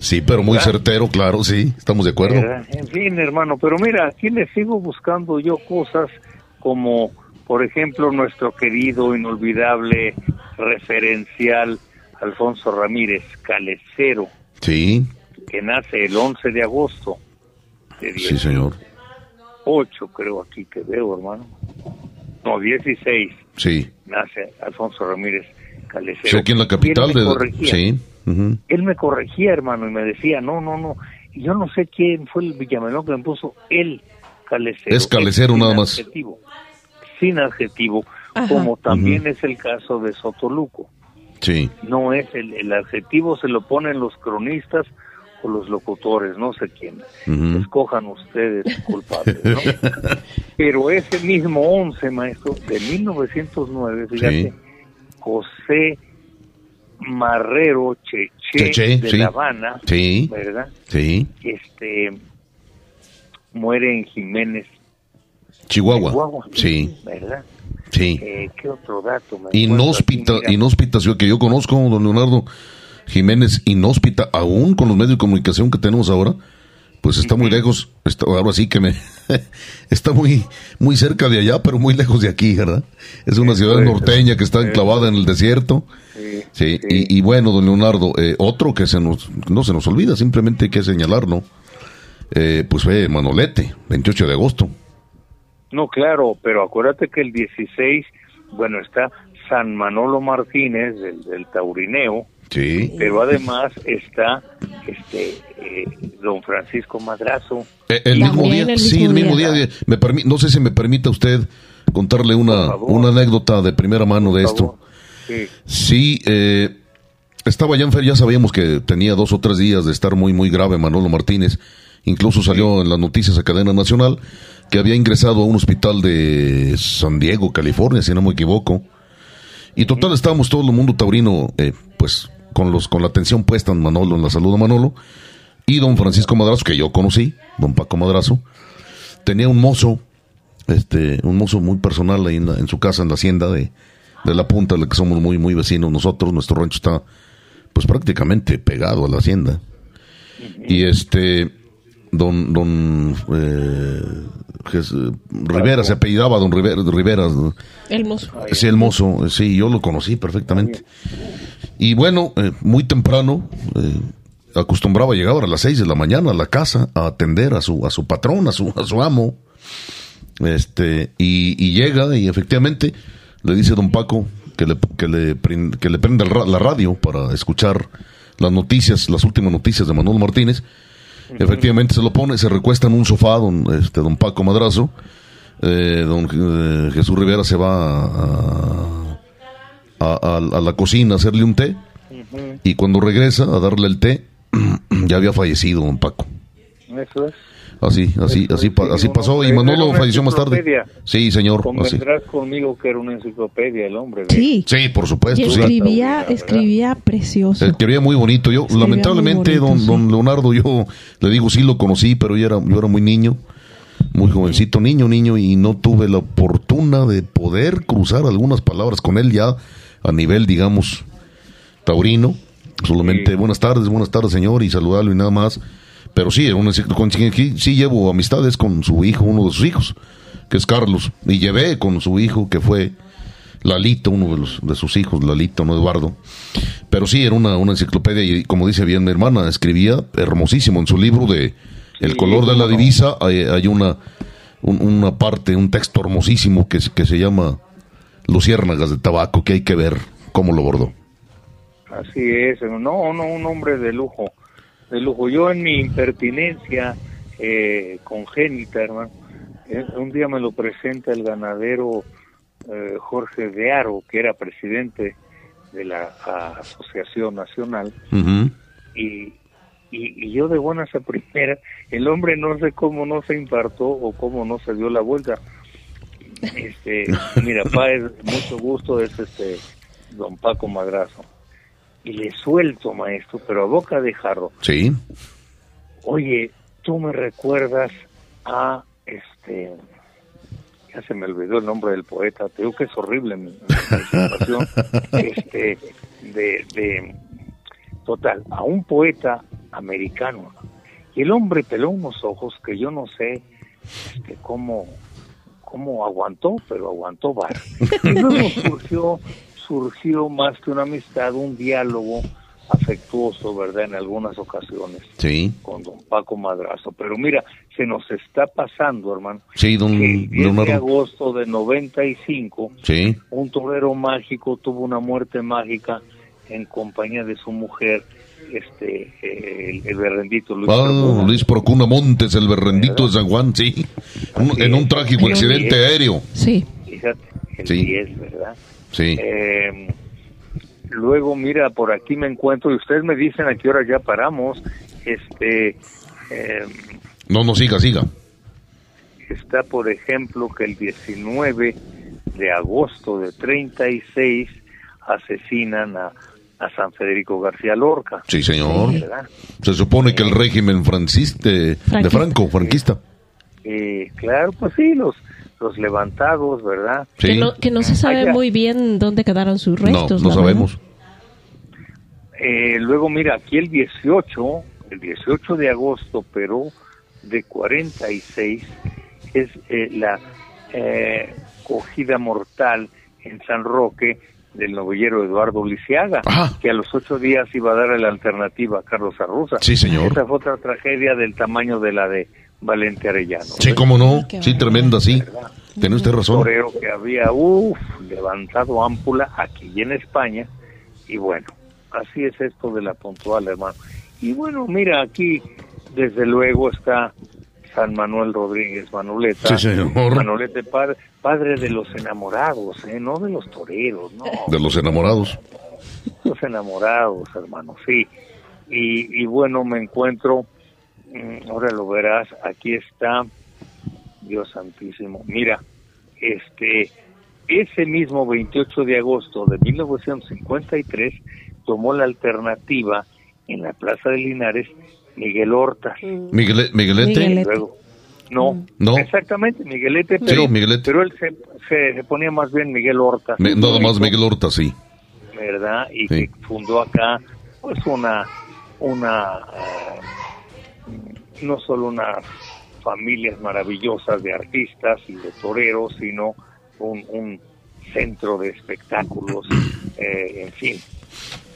Sí, pero muy ¿Verdad? certero, claro, sí, estamos de acuerdo. ¿Verdad? En fin, hermano, pero mira, aquí le sigo buscando yo cosas como, por ejemplo, nuestro querido, inolvidable referencial Alfonso Ramírez, calecero, Sí, que nace el 11 de agosto de sí, señor. Ocho, creo aquí que veo, hermano. No, 16. Sí. Nace Alfonso Ramírez Calecero. Sí, aquí en la capital él de... corregía. Sí. Él me corregía, hermano, y me decía, no, no, no. Y yo no sé quién fue el villamelón que me puso el Calecero. Es Calecero nada más. Adjetivo, sin adjetivo, Ajá. como también es el caso de Sotoluco. Sí. No es el, el adjetivo, se lo ponen los cronistas o los locutores, no sé quién. Ujú. Escojan ustedes culpables, ¿no? Pero ese mismo 11, maestro, de 1909, fíjate, Sí. José Marrero Cheche, Cheche, de sí. La Habana, Sí. ¿verdad? Sí. Este muere en Jiménez, Chihuahua. Chihuahua, Sí. ¿verdad? Sí. Eh, ¿Qué otro dato? me Inhóspita, inhóspita, ciudad que yo conozco, don Leonardo Jiménez, inhóspita, aún con los medios de comunicación que tenemos ahora, pues está muy lejos, está, ahora sí que me, está muy, muy cerca de allá, pero muy lejos de aquí, ¿verdad? Es una ciudad Eso es, norteña que está enclavada en el desierto. Sí. Y, y bueno, don Leonardo, eh, otro que se nos, no se nos olvida, simplemente hay que señalarlo, eh, pues fue Manolete, 28 de agosto. No, claro, pero acuérdate que el 16, bueno, está San Manolo Martínez del Taurineo, Sí. pero además está este eh, don Francisco Madrazo. Eh, El mismo día, el sí, el mismo día. día. Me permi- no sé si me permite usted contarle una, una anécdota de primera mano de esto. Sí, Sí, eh, estaba ya enfermo, ya sabíamos que tenía dos o tres días de estar muy, muy grave Manolo Martínez. Incluso salió en las noticias a cadena nacional que había ingresado a un hospital de San Diego, California, si no me equivoco. Y total, estábamos todo el mundo taurino, eh, pues, con los, con la atención puesta en Manolo, en la salud de Manolo. Y don Francisco Madrazo, que yo conocí, don Paco Madrazo, tenía un mozo, este, un mozo muy personal ahí en, en su casa, en la hacienda de, de la punta, de la que somos muy, muy vecinos nosotros. Nuestro rancho está, pues, prácticamente pegado a la hacienda. Y este, don, don, eh, Rivera, se apellidaba don Rivera, Rivera ¿no? El mozo. Sí, el mozo, sí, yo lo conocí perfectamente. Y bueno, eh, muy temprano, eh, acostumbraba a llegar a las seis de la mañana a la casa a atender a su, a su patrón, a su, a su amo. Este, y, y llega y efectivamente le dice don Paco que le, que le, que le prenda la radio para escuchar las noticias, las últimas noticias de Manuel Martínez. Efectivamente se lo pone, se recuesta en un sofá don, este, don Paco Madrazo. Eh, don eh, Jesús Rivera se va a, a, a- a la cocina a hacerle un té y cuando regresa a darle el té ya había fallecido don Paco. eso es. Así, así, Eso así, es, pa- sí, así no, pasó y Manolo falleció más tarde. enciclopedia. Sí, señor. Así. Convendrás conmigo que era una enciclopedia el hombre. Sí. Sí, por supuesto. sí. escribía, escribía precioso. Escribía muy bonito. Yo, Escribía lamentablemente, don, sí. don Leonardo, yo le digo, sí lo conocí, pero yo era, yo era muy niño, muy jovencito, niño, niño, y no tuve la fortuna de poder cruzar algunas palabras con él ya a nivel, digamos, taurino. Solamente Sí. buenas tardes, buenas tardes, señor, y saludarlo y nada más. Pero sí, era una, con- sí, sí llevo amistades con su hijo, uno de sus hijos, que es Carlos, y llevé con su hijo, que fue Lalito, uno de, los, de sus hijos, Lalito, no Eduardo. Pero sí, era una, una enciclopedia y como dice bien mi hermana, escribía hermosísimo en su libro de El color de la divisa, hay, hay una, un- una parte, un texto hermosísimo que, se- que se llama Luciérnagas de Tabaco, que hay que ver cómo lo bordó. Así es, no, no, un hombre de lujo, de lujo. Yo en mi impertinencia eh, congénita, hermano, eh, un día me lo presenta el ganadero eh, Jorge de Aro, que era presidente de la a- Asociación Nacional, y, y, y yo de buenas a primeras, el hombre no sé cómo no se impartó o cómo no se dio la vuelta. Este, mira, pa, es mucho gusto, es este don Paco Madrazo. Y le suelto, maestro, pero a boca de jarro. Sí, Oye, tú me recuerdas a este ya se me olvidó el nombre del poeta, te digo que es horrible mi, mi situación, este de, de total, a un poeta americano. Y el hombre peló unos ojos que yo no sé este, cómo, cómo aguantó, pero aguantó vara. Y luego surgió, surgió más que una amistad, un diálogo afectuoso, ¿verdad? En algunas ocasiones Sí. con don Paco Madrazo. Pero mira, se nos está pasando, hermano. Sí, don que el 10 de agosto de 95, Sí. un torero mágico tuvo una muerte mágica en compañía de su mujer, este, eh, el, el berrendito Luis Ah, Procuna. Luis Procuna Montes, el berrendito de San Juan, sí. Un- en un trágico accidente aéreo. Sí. Fíjate, el Sí. 10, ¿verdad? Sí. Eh, luego, mira, por aquí me encuentro y ustedes me dicen a qué hora ya paramos. Este, eh, No, no, siga, siga. está, por ejemplo, que el 19 de agosto de 36 asesinan a, a San Federico García Lorca. Sí, señor. ¿verdad? Se supone que el régimen francista, de. Franco, franquista. Eh, claro, pues sí, los, los levantados, ¿verdad? Que, no, que no se sabe Allá. muy bien dónde quedaron sus No, restos. no la sabemos. Eh, luego, mira, aquí el 18, el 18 de agosto, pero de 46, es eh, la eh, cogida mortal en San Roque del novillero Eduardo Lisiaga, Ajá. que a los ocho días iba a dar la alternativa a Carlos Arruza. Sí, señor. Esa fue otra tragedia del tamaño de la de Valente Arellano. Sí, cómo no. Qué Sí, tremenda, sí. Tiene usted razón. torero que había uf, levantado ámpula aquí y en España. Y bueno, así es esto de la puntual, hermano. Y bueno, mira, aquí desde luego está San Manuel Rodríguez Manoleta. Sí, señor. Manolete, padre, padre de los enamorados, ¿eh? no de los toreros, no. De los enamorados. Los enamorados, hermano, sí. Y, y bueno, me encuentro, ahora lo verás, aquí está, Dios santísimo. Mira, este, ese mismo 28 de agosto de 1953 tomó la alternativa en la Plaza de Linares Miguel Hortas. Miguel, Miguelete. Miguelete. Luego, no, Mm. No. exactamente, Miguelete, pero, Miguelete. pero él se, se, se ponía más bien Miguel Hortas. Me- nada más Miguel Horta, sí. ¿verdad? Y Sí. que fundó acá, pues una, una, no solo unas familias maravillosas de artistas y de toreros, sino un, un centro de espectáculos, eh, en fin,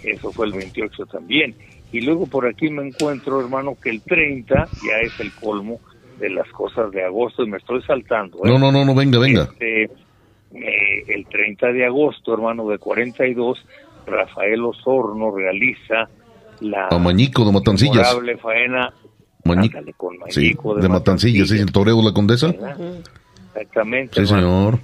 eso fue el 28 también. Y luego por aquí me encuentro, hermano, que el 30 ya es el colmo de las cosas de agosto y me estoy saltando. ¿eh? No, no, no, no, venga, venga. Este, eh, el 30 de agosto, hermano, de 42, Rafael Osorno realiza la faena Mañico. ándale, con Sí, Mañico de Matancillas, sí, el toreo de la condesa. ¿verdad? Exactamente. Sí, señor.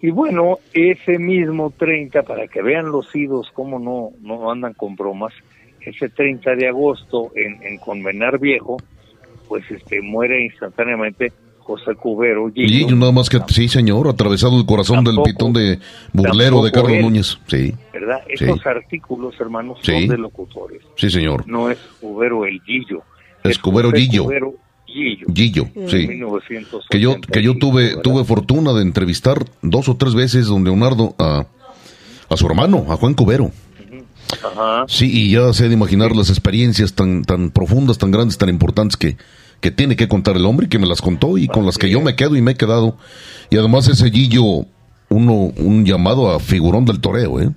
Y bueno, ese mismo 30, para que vean los idos cómo no, no andan con bromas, ese 30 de agosto en, en Convenar Viejo, pues este muere instantáneamente José Cubero. Y Gillo, yo nada más que, sí, señor, atravesado el corazón del Tampoco- pitón de burlero de Carlos él. Núñez. Sí, ¿verdad? Sí. Estos artículos, hermanos, Sí. son de locutores. sí, señor. No es Cubero el Gillo. Es Cubero José Gillo. Gillo. Sí. 1985, Que yo, que yo tuve, ¿verdad? tuve fortuna de entrevistar dos o tres veces, don Leonardo, a, a su hermano, a Juan Cubero. Ajá. Sí, y ya sé de imaginar las experiencias tan, tan profundas, tan grandes, tan importantes que, que tiene que contar el hombre y que me las contó y con las que yo me quedo y me he quedado. Y además ese Gillo, uno, un llamado a figurón del toreo, ¿eh?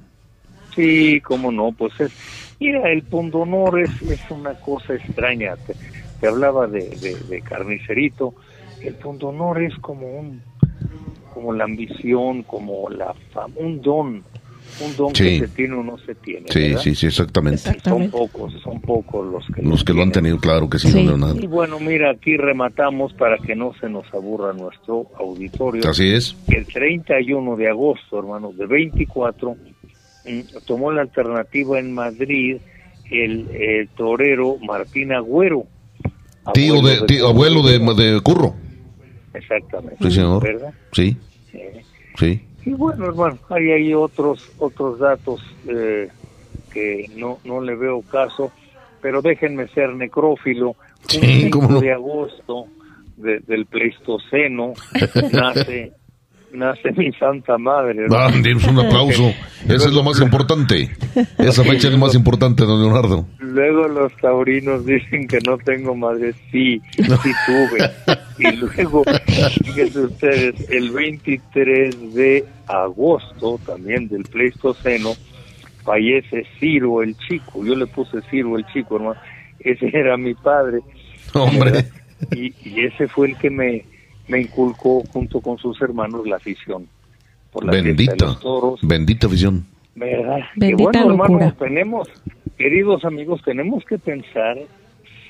Sí, cómo no, pues es, mira, el pundonor es, es una cosa extraña. Te, te hablaba de, de, de carnicerito. El pundonor es como un, como la ambición, como la fama, un don, un don Sí. que se tiene o no se tiene. Sí, ¿verdad? sí, sí, exactamente. Son pocos, son pocos los que Los que lo han tenido, claro que sí, Sí. don Y Leonardo. bueno, mira, aquí rematamos para que no se nos aburra nuestro auditorio. Así es. El 31 de agosto, hermanos, de 24, mm, tomó la alternativa en Madrid el, torero Martín Agüero. Tío abuelo de, tío- abuelo de, de Curro. Exactamente. Sí, señor. ¿Verdad? Sí, Sí. sí. Y bueno, hermano, hay ahí otros otros datos eh, que no, no le veo caso, pero déjenme ser necrófilo. Sí, Un 5 cómo no. de agosto de- del Pleistoceno nace nace mi santa madre. hermano. Ah, un aplauso. Ese es lo más importante. Esa fecha es lo más importante, don Leonardo. Luego los taurinos dicen que no tengo madre. Sí, sí tuve. Y luego, fíjense ustedes, el 23 de agosto, también del Pleistoceno, fallece Ciro el Chico, yo le puse Ciro el Chico, hermano, ese era mi padre. Hombre. Y, y, ese fue el que me, me inculcó junto con sus hermanos la afición. Por la bendita, toros. bendita afición. ¿Verdad? Bendita bueno, hermano, tenemos, queridos amigos, tenemos que pensar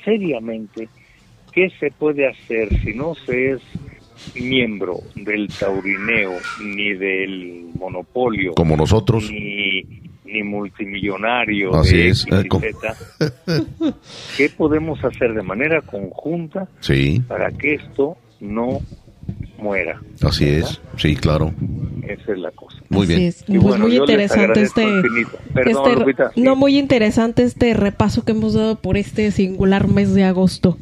seriamente qué se puede hacer si no se es miembro del taurineo ni del monopolio. Como nosotros. Ni, ni multimillonario. Así es. Eh, ¿Qué podemos hacer de manera conjunta sí. para que esto no muera? Así es, sí, claro. Esa es la cosa. Muy bien. pues muy interesante este, este no muy interesante este repaso que hemos dado por este singular mes de agosto.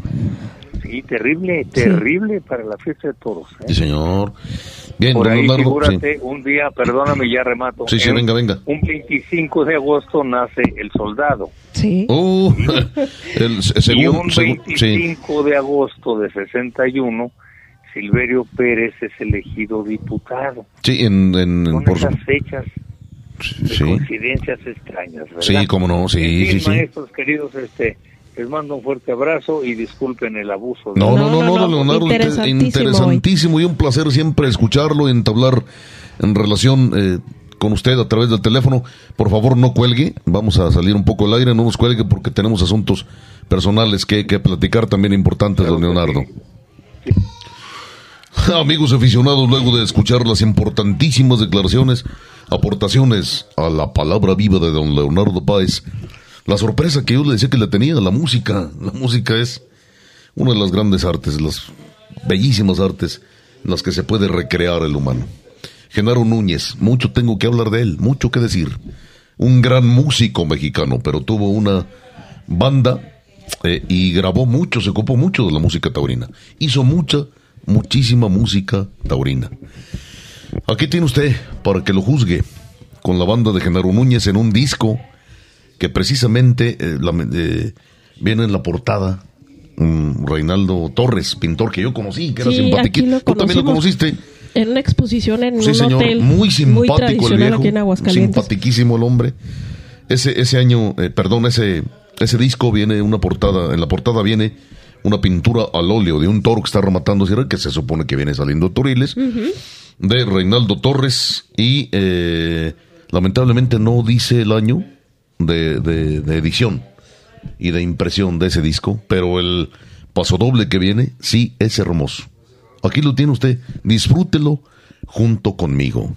Sí, terrible, terrible para la fiesta de toros. ¿eh? Sí, señor. Bien, Por ahí, figúrate, un día, perdóname, ya remato. Sí, sí, venga, venga. Un 25 de agosto nace el soldado. Sí. Uh, el, y un 25 de agosto de 61, Silverio Pérez es elegido diputado. Sí, en... en Son por... esas fechas de coincidencias extrañas, ¿verdad? Sí, cómo no, sí, sí, sí. maestros queridos, este les mando un fuerte abrazo y disculpen el abuso. No, no, no, no, Leonardo, interesantísimo. y un placer siempre escucharlo y entablar en relación eh, con usted a través del teléfono. Por favor, no cuelgue. Vamos a salir un poco al aire, no nos cuelgue porque tenemos asuntos personales que, que platicar también importantes, don Leonardo. Amigos aficionados, luego de escuchar las importantísimas declaraciones, aportaciones a la palabra viva de don Leonardo Páez, la sorpresa que yo le decía que le tenía, la música. La música es una de las grandes artes, las bellísimas artes en las que se puede recrear el humano. Genaro Núñez, mucho tengo que hablar de él, mucho que decir. Un gran músico mexicano, pero tuvo una banda eh, y grabó mucho, se ocupó mucho de la música taurina. Hizo mucha, muchísima música taurina. Aquí tiene usted para que lo juzgue con la banda de Genaro Núñez en un disco que precisamente eh, eh, viene en la portada Reinaldo Torres, pintor que yo conocí, que era simpático. Tú también lo conociste. En una exposición en sí, un señor, hotel muy simpático el viejo, simpatiquísimo el hombre. Ese ese año, eh, perdón, ese ese disco viene una portada, en la portada viene una pintura al óleo de un toro que está rematando que se supone que viene saliendo Toriles, de Reinaldo Torres y lamentablemente no dice el año, de, de, edición y de impresión de ese disco, pero el paso doble que viene sí es hermoso. Aquí lo tiene usted, disfrútelo junto conmigo.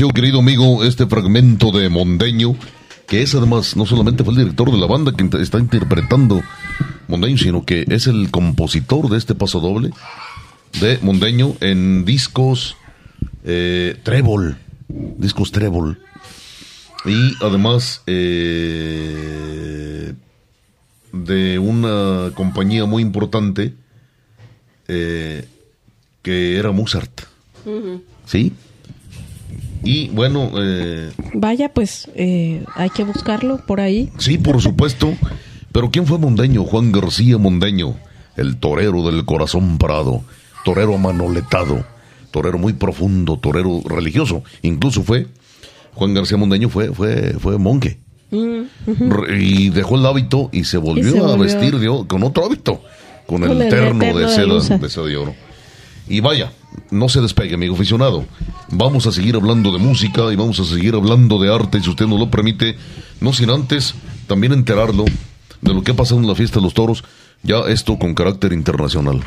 ¿Qué le pareció, querido amigo, este fragmento de Mondeño? Que es además, no solamente fue el director de la banda que está interpretando Mondeño, sino que es el compositor de este paso doble de Mondeño en discos eh, Trébol, discos Trébol. Y además eh, de una compañía muy importante, eh, que era Mozart. ¿Sí? Y bueno... Eh, Vaya, pues eh, hay que buscarlo por ahí. Sí, por supuesto. Pero ¿quién fue Mondeño? Juan García Mondeño, el torero del corazón parado, torero manoletado, torero muy profundo, torero religioso. Incluso fue, Juan García Mondeño fue, fue, fue monje. Mm, y dejó el hábito y se volvió, a vestir con otro hábito, con, el, terno, de, seda, de seda de oro. Y vaya, no se despegue, amigo aficionado. Vamos a seguir hablando de música y vamos a seguir hablando de arte, si usted nos lo permite, no sin antes también enterarlo de lo que ha pasado en la fiesta de los toros, ya esto con carácter internacional.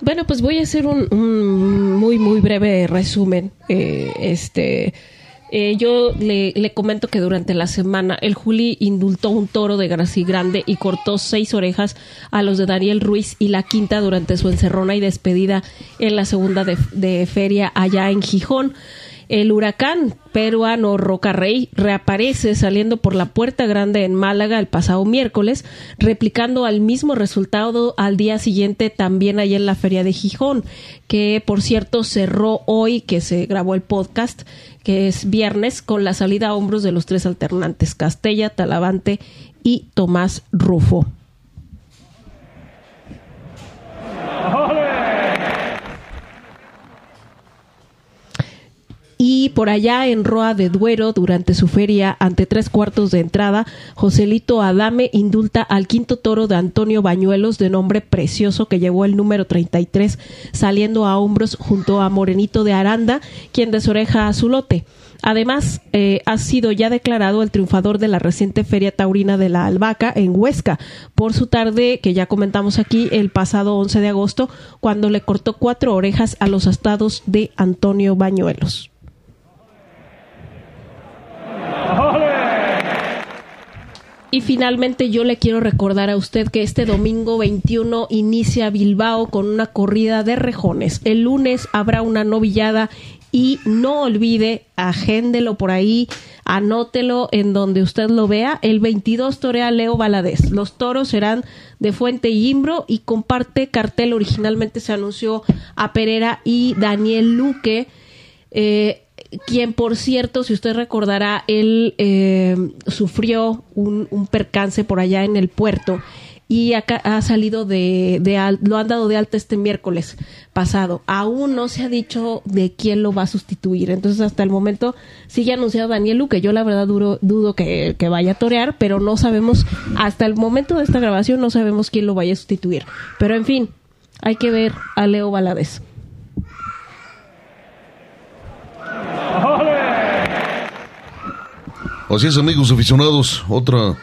Bueno, pues voy a hacer un, muy, muy breve resumen. Eh, este eh, yo le, comento que durante la semana el Juli indultó un toro de Graci Grande y cortó seis orejas a los de Daniel Ruiz y la quinta durante su encerrona y despedida en la segunda de feria allá en Gijón. El huracán peruano Roca Rey reaparece saliendo por la Puerta Grande en Málaga el pasado miércoles, replicando al mismo resultado al día siguiente también allá en la Feria de Gijón, que por cierto cerró hoy que se grabó el podcast, que es viernes, con la salida a hombros de los tres alternantes, Castella, Talavante y Tomás Rufo. Y por allá en Roa de Duero, durante su feria ante tres cuartos de entrada, Joselito Adame indulta al quinto toro de Antonio Bañuelos de nombre precioso que llevó el número 33, saliendo a hombros junto a Morenito de Aranda, quien desoreja a su lote. Además, eh, ha sido ya declarado el triunfador de la reciente Feria Taurina de la Albaca en Huesca por su tarde, que ya comentamos aquí, el pasado 11 de agosto, cuando le cortó cuatro orejas a los estados de Antonio Bañuelos. Y finalmente yo le quiero recordar a usted que este domingo 21 inicia Bilbao con una corrida de rejones. El lunes habrá una novillada y no olvide, agéndelo por ahí, anótelo en donde usted lo vea. El 22 torea Leo Valadez. Los toros serán de Fuente y Imbro y comparte cartel. Originalmente se anunció a Pereira y Daniel Luque. Eh, quien por cierto, si usted recordará, él eh, sufrió un, percance por allá en el puerto y acá ha salido de, de, lo han dado de alta este miércoles pasado. Aún no se ha dicho de quién lo va a sustituir. Entonces, hasta el momento sigue anunciado Daniel Luque. Yo la verdad dudo que, que, vaya a torear, pero no sabemos, hasta el momento de esta grabación no sabemos quién lo vaya a sustituir. Pero en fin, hay que ver a Leo Valadez. Así es, amigos aficionados, otra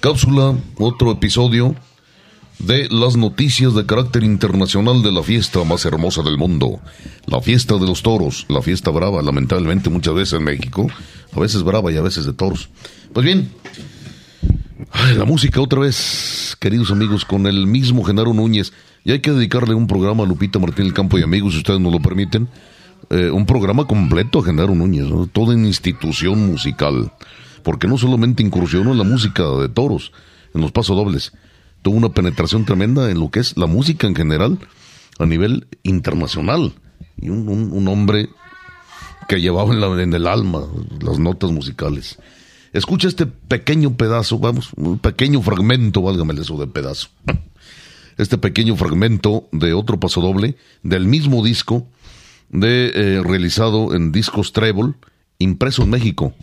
cápsula, otro episodio de las noticias de carácter internacional de la fiesta más hermosa del mundo, la fiesta de los toros, la fiesta brava, lamentablemente muchas veces en México, a veces brava y a veces de toros. Pues bien, la música otra vez, queridos amigos, con el mismo Genaro Núñez, y hay que dedicarle un programa a Lupita Martín del Campo y amigos, si ustedes nos lo permiten, eh, un programa completo a Genaro Núñez, toda una institución musical porque no solamente incursionó en la música de toros, en los pasodobles, tuvo una penetración tremenda en lo que es la música en general a nivel internacional. Y un, hombre que llevaba en, el alma las notas musicales. Escucha este pequeño pedazo, vamos, un pequeño fragmento, válgame eso de pedazo. Este pequeño fragmento de otro pasodoble del mismo disco de eh, realizado en discos Treble, impreso en México.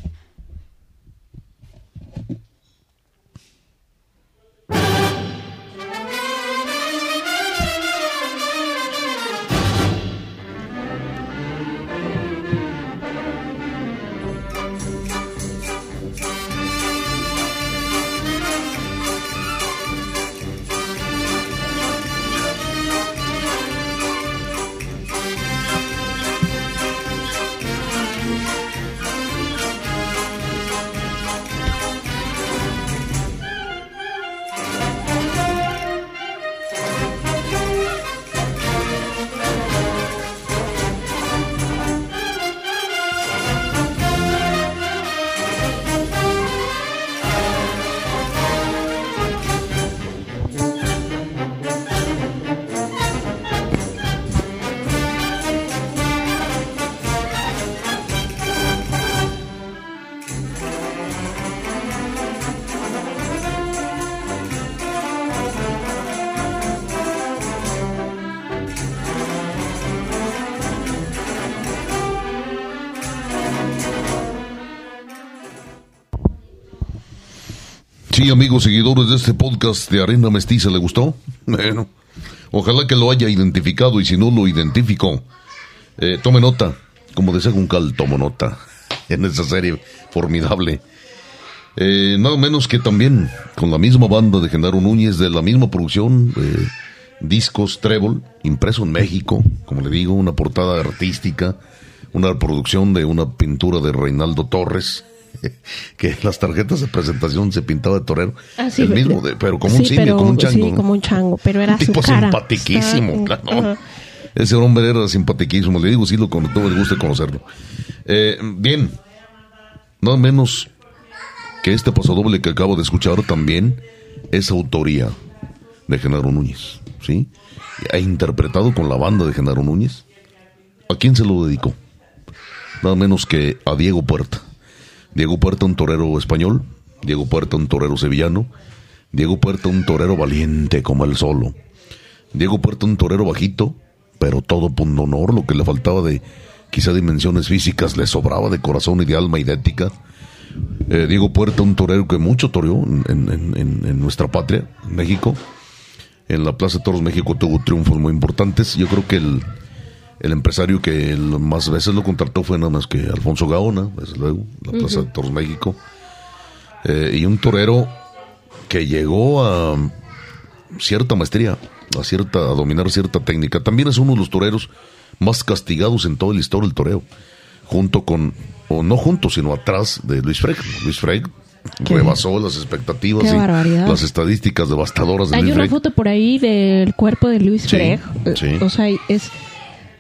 Amigos seguidores de este podcast de Arena Mestiza, ¿le gustó? Bueno, ojalá que lo haya identificado y si no lo identificó, eh, tome nota, como decía Guncal, tomo nota en esa serie formidable. Eh, nada menos que también con la misma banda de Genaro Núñez, de la misma producción, eh, discos Trébol, impreso en México, como le digo, una portada artística, una producción de una pintura de Reinaldo Torres, que las tarjetas de presentación se pintaba de torero. Ah, sí, el mismo, de- pero como un simio, como un chango. Sí, ¿no? como un chango, pero era Un tipo su cara. simpatiquísimo. Ese hombre era simpatiquísimo, le digo, sí, lo con todo el gusto de conocerlo. Eh, bien, nada menos que este pasodoble que acabo de escuchar también es autoría de Genaro Núñez, ¿sí? Ha interpretado con la banda de Genaro Núñez. ¿A quién se lo dedicó? Nada menos que a Diego Puerta. Diego Puerta, un torero español. Diego Puerta, un torero sevillano. Diego Puerta, un torero valiente como el solo. Diego Puerta, un torero bajito, pero todo punto honor, lo que le faltaba de quizá dimensiones físicas, le sobraba de corazón y de alma y de ética. Eh, Diego Puerta, un torero que mucho toreó en, en- en- nuestra patria, México. En la Plaza de Toros México tuvo triunfos muy importantes. Yo creo que el, el empresario que más veces lo contrató fue nada más que Alfonso Gaona, desde luego, la Plaza de Toros México. Eh, y un torero que llegó a cierta maestría, a cierta, a dominar cierta técnica. También es uno de los toreros más castigados en toda la historia del toreo, junto con, o no junto, sino atrás de Luis Freg. Luis Freg Qué- rebasó las expectativas y barbaridad. las estadísticas devastadoras de Hay Luis una Freg. foto por ahí del cuerpo de Luis Sí, Freg. sí. O sea, es.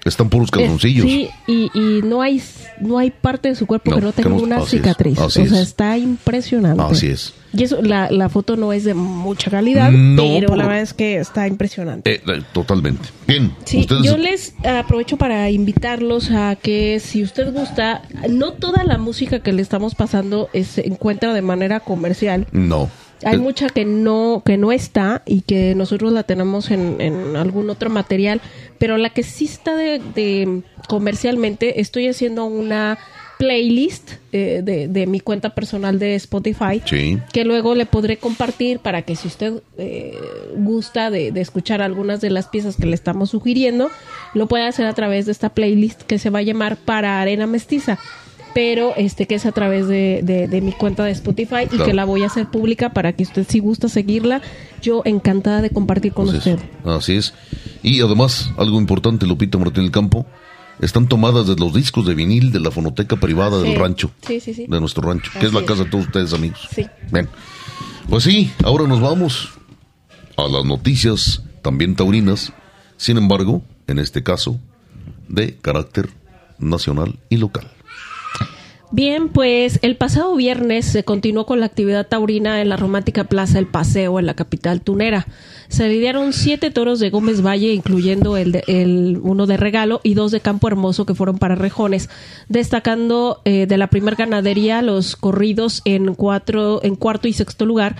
Están puros calzoncillos. sí, y, y no hay no hay parte de su cuerpo No, que no que tenga no- una es, cicatriz. o sea, es. está impresionante. Así es. Y eso, la, la foto no es de mucha calidad, No, pero por- la verdad es que está impresionante. Eh, eh, totalmente. Bien. Sí, ustedes- yo les aprovecho para invitarlos a que si usted gusta, no toda la música que le estamos pasando se encuentra de manera comercial. No. Hay mucha que no que no está y que nosotros la tenemos en, en algún otro material, pero la que sí está de, de comercialmente, estoy haciendo una playlist eh, de, de mi cuenta personal de Spotify Sí. que luego le podré compartir para que si usted eh, gusta de, de escuchar algunas de las piezas que le estamos sugiriendo, lo puede hacer a través de esta playlist que se va a llamar Para Arena Mestiza, pero este que es a través de, de- de mi cuenta de Spotify y Claro. que la voy a hacer pública para que usted si gusta seguirla, yo encantada de compartir con Así usted. es. Así es. Y además, algo importante, Lupita Martín del Campo, están tomadas de los discos de vinil de la fonoteca privada del rancho. Sí, sí, sí. De nuestro rancho, que es la casa de todos ustedes, amigos. Sí. Bien. Pues sí, ahora nos vamos a las noticias también taurinas, sin embargo, en este caso, de carácter nacional y local. Bien, pues el pasado viernes se continuó con la actividad taurina en la romántica Plaza El Paseo en la capital tunera. Se lidiaron siete toros de Gómez Valle, incluyendo el, de- el uno de regalo y dos de Campo Hermoso que fueron para rejones, destacando eh, de la primer ganadería los corridos en cuatro, en cuarto y sexto lugar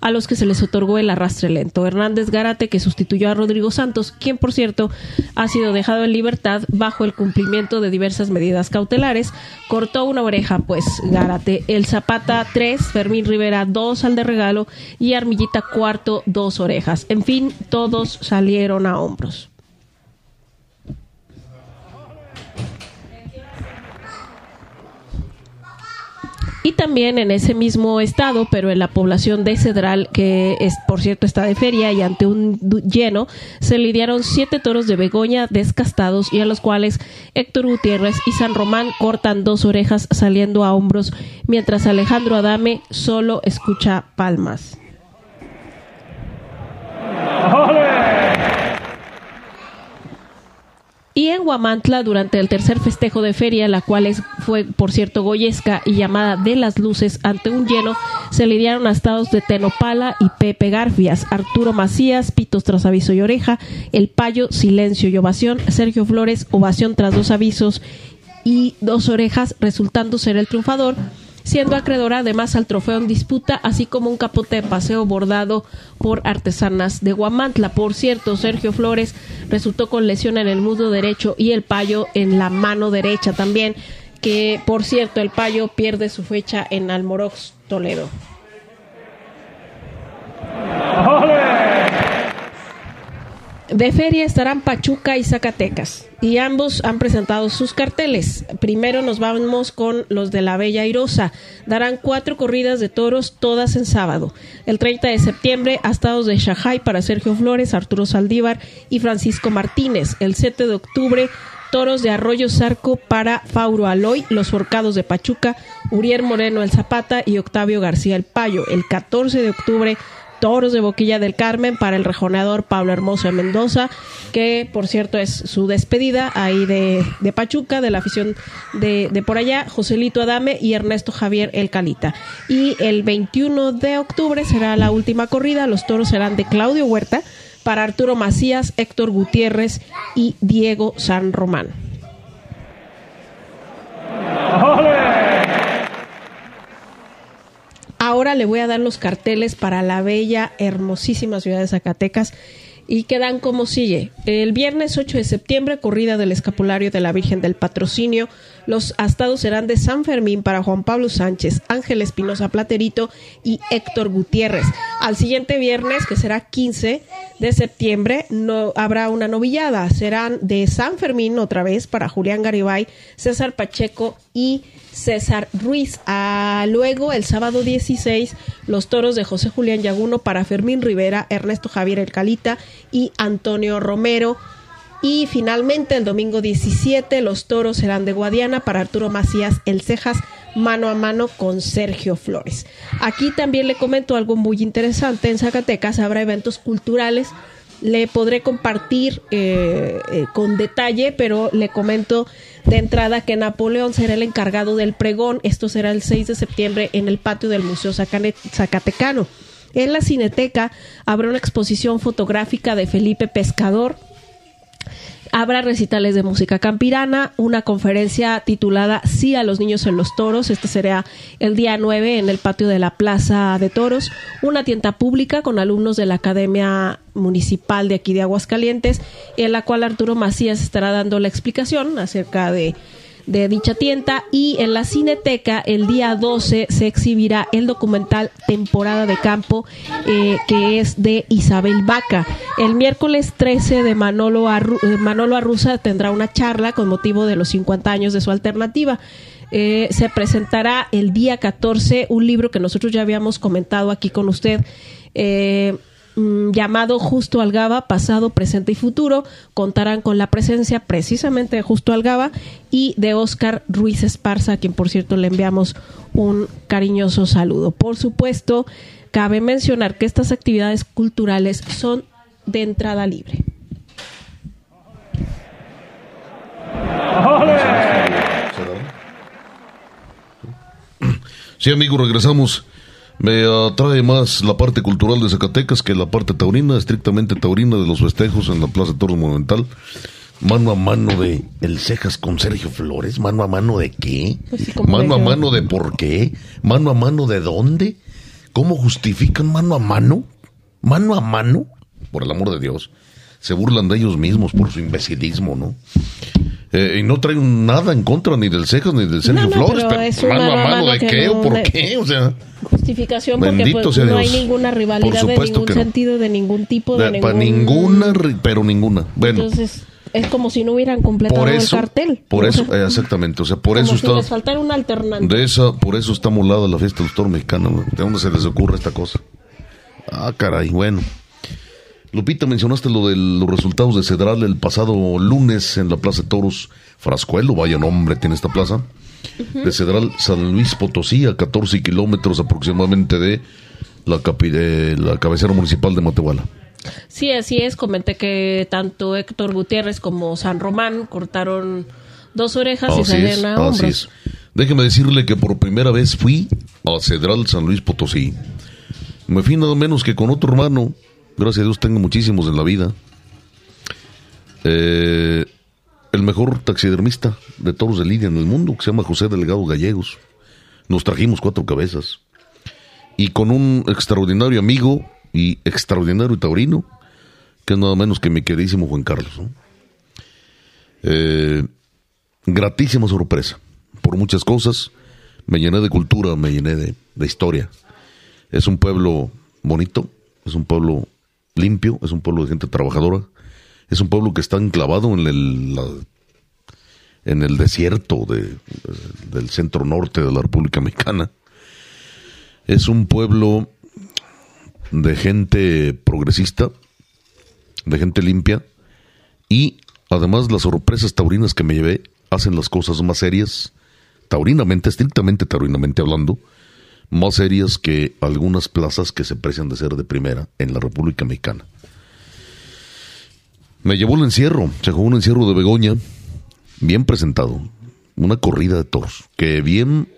a los que se les otorgó el arrastre lento. Hernández Gárate, que sustituyó a Rodrigo Santos, quien por cierto ha sido dejado en libertad bajo el cumplimiento de diversas medidas cautelares, cortó una oreja, pues Gárate, el Zapata 3, Fermín Rivera 2 al de regalo y Armillita cuarto dos orejas. En fin, todos salieron a hombros. Y también en ese mismo estado, pero en la población de Cedral, que es, por cierto está de feria y ante un lleno, se lidiaron siete toros de Begoña descastados y a los cuales Héctor Gutiérrez y San Román cortan dos orejas saliendo a hombros, mientras Alejandro Adame solo escucha palmas. Y en Huamantla, durante el tercer festejo de feria, la cual es, fue, por cierto, goyesca y llamada de las luces ante un lleno, se lidiaron astados de Tenopala y Pepe Garfias, Arturo Macías, Pitos tras aviso y oreja, El Payo, silencio y ovación, Sergio Flores, ovación tras dos avisos y dos orejas, resultando ser el triunfador, siendo acreedora además al trofeo en disputa, así como un capote de paseo bordado por artesanas de Guamantla. Por cierto, Sergio Flores resultó con lesión en el muslo derecho y el payo en la mano derecha también, que por cierto, el payo pierde su fecha en Almorox, Toledo. De feria estarán Pachuca y Zacatecas y ambos han presentado sus carteles. Primero nos vamos con los de la Bella Airosa. Darán cuatro corridas de toros, todas en sábado. El 30 de septiembre, astados de Shanghai para Sergio Flores, Arturo Saldívar y Francisco Martínez. El 7 de octubre, toros de Arroyo Zarco para Fauro Aloy, los forcados de Pachuca, Uriel Moreno el Zapata y Octavio García el Payo. El 14 de octubre, Toros de Boquilla del Carmen para el rejoneador Pablo Hermoso de Mendoza, que por cierto es su despedida ahí de, Pachuca, de la afición de, de, por allá, Joselito Adame y Ernesto Javier El Calita. Y el 21 de octubre será la última corrida, los toros serán de Claudio Huerta para Arturo Macías, Héctor Gutiérrez y Diego San Román. Ahora le voy a dar los carteles para la bella, hermosísima ciudad de Zacatecas y quedan como sigue. El viernes 8 de septiembre, corrida del escapulario de la Virgen del Patrocinio. Los astados serán de San Fermín para Juan Pablo Sánchez, Ángel Espinosa Platerito y Héctor Gutiérrez. Al siguiente viernes, que será 15 de septiembre, no habrá una novillada. Serán de San Fermín otra vez para Julián Garibay, César Pacheco y César Ruiz. Ah, luego, el sábado 16, los toros de José Julián Yaguno para Fermín Rivera, Ernesto Javier El Calita y Antonio Romero. Y finalmente, el domingo 17, los toros serán de Guadiana para Arturo Macías El Cejas, mano a mano con Sergio Flores. Aquí también le comento algo muy interesante. En Zacatecas habrá eventos culturales le podré compartir eh, eh, con detalle, pero le comento de entrada que Napoleón será el encargado del pregón. Esto será el 6 de septiembre en el patio del Museo Zacatecano. En la Cineteca habrá una exposición fotográfica de Felipe Pescador, Habrá recitales de música campirana, una conferencia titulada Sí a los niños en los toros, este será el día 9 en el patio de la Plaza de Toros, una tienda pública con alumnos de la Academia Municipal de aquí de Aguascalientes, en la cual Arturo Macías estará dando la explicación acerca de de dicha tienda y en la Cineteca el día 12 se exhibirá el documental Temporada de Campo eh, que es de Isabel Vaca. El miércoles 13 de Manolo, eh, Manolo Arruza tendrá una charla con motivo de los 50 años de su alternativa. Eh, se presentará el día 14 un libro que nosotros ya habíamos comentado aquí con usted. Mm, llamado Justo Algaba, pasado, presente y futuro, contarán con la presencia precisamente de Justo Algaba y de Oscar Ruiz Esparza, a quien por cierto le enviamos un cariñoso saludo. Por supuesto, cabe mencionar que estas actividades culturales son de entrada libre. Sí, amigos, regresamos. Me atrae más la parte cultural de Zacatecas que la parte taurina, estrictamente taurina de los festejos en la Plaza de Toros Monumental. Mano a mano de El Cejas con Sergio Flores. ¿Mano a mano de qué? Pues ¿Mano a mano de por qué? ¿Mano a mano de dónde? ¿Cómo justifican mano a mano? ¿Mano a mano? Por el amor de Dios. Se burlan de ellos mismos por su imbecilismo, ¿no? Eh, y no traen nada en contra ni del Cejas ni del Sergio Flores, pero, mano a mano, de qué o por qué, o sea. Justificación porque pues, no hay ninguna rivalidad de ningún sentido, de ningún tipo, de, ningún... ninguna, pero ninguna. Bueno. Entonces, es como si no hubieran completado el cartel. Por eso, exactamente, o sea, por eso está... les faltara un alternante. De esa, por eso está molada la fiesta del Toro Mexicano, ¿De dónde se les ocurre esta cosa? Ah, caray, bueno. Lupita, mencionaste lo de los resultados de Cedral el pasado lunes en la Plaza de Toros Frascuelo, vaya nombre tiene esta plaza, de Cedral San Luis Potosí, a 14 kilómetros aproximadamente de la, de la cabecera municipal de Matehuala. Sí, así es. Comenté que tanto Héctor Gutiérrez como San Román cortaron dos orejas y salieron a Así es. Déjeme decirle que por primera vez fui a Cedral San Luis Potosí. Me fui nada menos que con otro hermano Gracias a Dios tengo muchísimos en la vida. Eh, el mejor taxidermista de toros de lidia en el mundo, que se llama José Delegado Gallegos. Nos trajimos cuatro cabezas. Y con un extraordinario amigo y extraordinario taurino, que es nada menos que mi queridísimo Juan Carlos. Eh, gratísima sorpresa. Por muchas cosas, me llené de cultura, me llené de historia. Es un pueblo bonito, es un pueblo limpio, es un pueblo de gente trabajadora, es un pueblo que está enclavado en el, en el desierto de, del centro norte de la República Mexicana. Es un pueblo de gente progresista, de gente limpia, y además las sorpresas taurinas que me llevé hacen las cosas más serias, taurinamente, estrictamente taurinamente hablando, más serias que algunas plazas que se precian de ser de primera en la República Mexicana. Me llevó el encierro, se jugó un encierro de Begoña, bien presentado, una corrida de toros, que bien,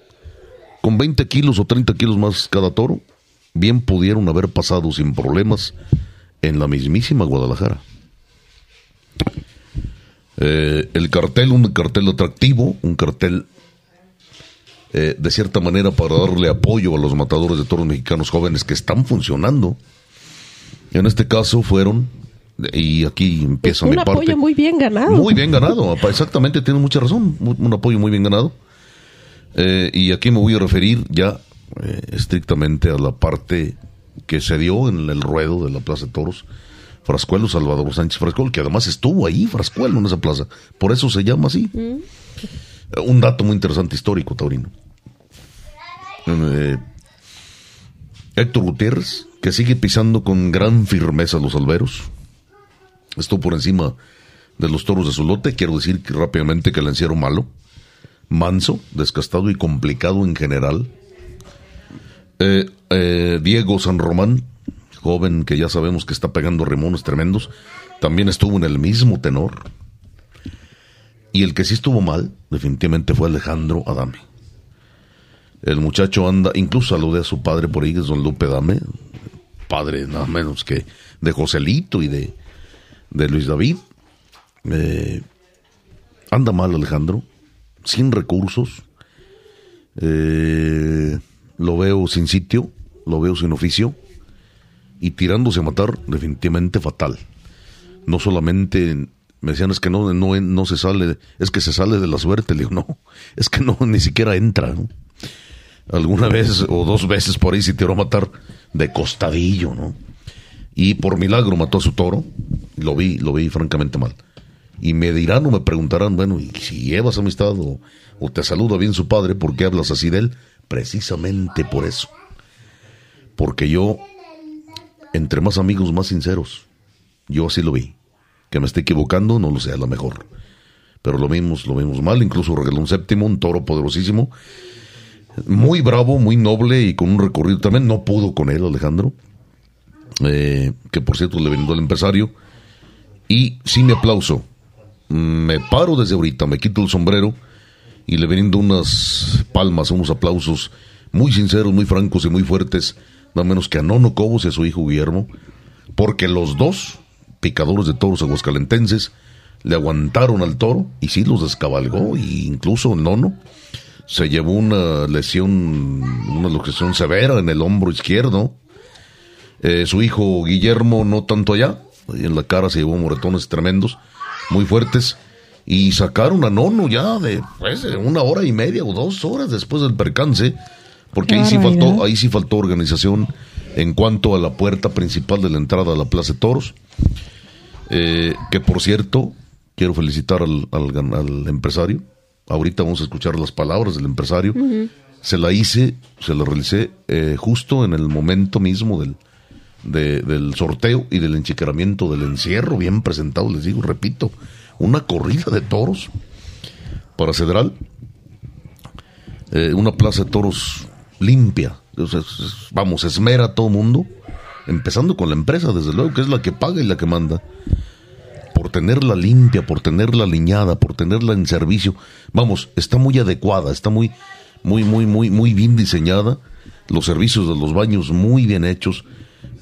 con 20 kilos o 30 kilos más cada toro, bien pudieron haber pasado sin problemas en la mismísima Guadalajara. Eh, el cartel, un cartel atractivo, un cartel eh, de cierta manera para darle apoyo a los matadores de toros mexicanos jóvenes que están funcionando. En este caso fueron, y aquí empieza mi parte. Un apoyo muy bien ganado. Muy bien ganado, exactamente, tiene mucha razón, un apoyo muy bien ganado. Eh, y aquí me voy a referir ya estrictamente a la parte que se dio en el ruedo de la Plaza de Toros Frascuelo, Salvador Sánchez Frascuelo, que además estuvo ahí, Frascuelo, en esa plaza. Por eso se llama así. Mm. Un dato muy interesante histórico, Taurino. Eh, Héctor Gutiérrez, que sigue pisando con gran firmeza los alberos. Estuvo por encima de los toros de su lote. Quiero decir rápidamente que el encierro malo, manso, descastado y complicado en general. Eh, eh, Diego San Román, joven que ya sabemos que está pegando remones tremendos, también estuvo en el mismo tenor. Y el que sí estuvo mal, definitivamente, fue Alejandro Adame. El muchacho anda, incluso saludé a su padre por ahí, que es don Lupe Adame, padre nada menos que de Joselito y de, de Luis David. Eh, anda mal Alejandro, sin recursos, eh, lo veo sin sitio, lo veo sin oficio y tirándose a matar definitivamente fatal. No solamente me decían es que no, no, no se sale, es que se sale de la suerte, le digo, no, es que no, ni siquiera entra. Alguna vez o dos veces por ahí se tiró a matar de costadillo, ¿no? Y por milagro mató a su toro, lo vi, lo vi francamente mal. Y me dirán o me preguntarán, bueno, ¿y si llevas amistad o, o te saluda bien su padre, ¿por qué hablas así de él? Precisamente por eso. Porque yo entre más amigos, más sinceros. Yo así lo vi. Que me esté equivocando, no lo sé, a lo mejor. Pero lo vimos, lo vimos mal. Incluso regaló un séptimo, un toro poderosísimo. Muy bravo, muy noble y con un recorrido también. No pudo con él, Alejandro. Eh, que por cierto le brindó al empresario. Y sin mi aplauso. Me paro desde ahorita, me quito el sombrero y le brindo unas palmas, unos aplausos muy sinceros, muy francos y muy fuertes nada menos que a Nono Cobos y a su hijo Guillermo, porque los dos, picadores de toros aguascalentenses, le aguantaron al toro y sí los descabalgó, e incluso Nono. Se llevó una lesión, una lesión severa en el hombro izquierdo. Eh, su hijo Guillermo no tanto allá, en la cara se llevó moretones tremendos, muy fuertes, y sacaron a Nono ya de pues, una hora y media o dos horas después del percance porque ahí sí faltó, ahí sí faltó organización en cuanto a la puerta principal de la entrada a la Plaza de Toros. Eh, que por cierto, quiero felicitar al, al, empresario. Ahorita vamos a escuchar las palabras del empresario. Se la hice, se la realicé eh, justo en el momento mismo del, del sorteo y del enchiqueramiento del encierro, bien presentado, les digo, repito, una corrida de toros para Cedral, eh, una plaza de toros limpia. Vamos, esmera a todo mundo, empezando con la empresa, desde luego, que es la que paga y la que manda. Por tenerla limpia, por tenerla liñada, por tenerla en servicio. Vamos, está muy adecuada, está muy, muy, muy, muy, muy bien diseñada. Los servicios de los baños muy bien hechos.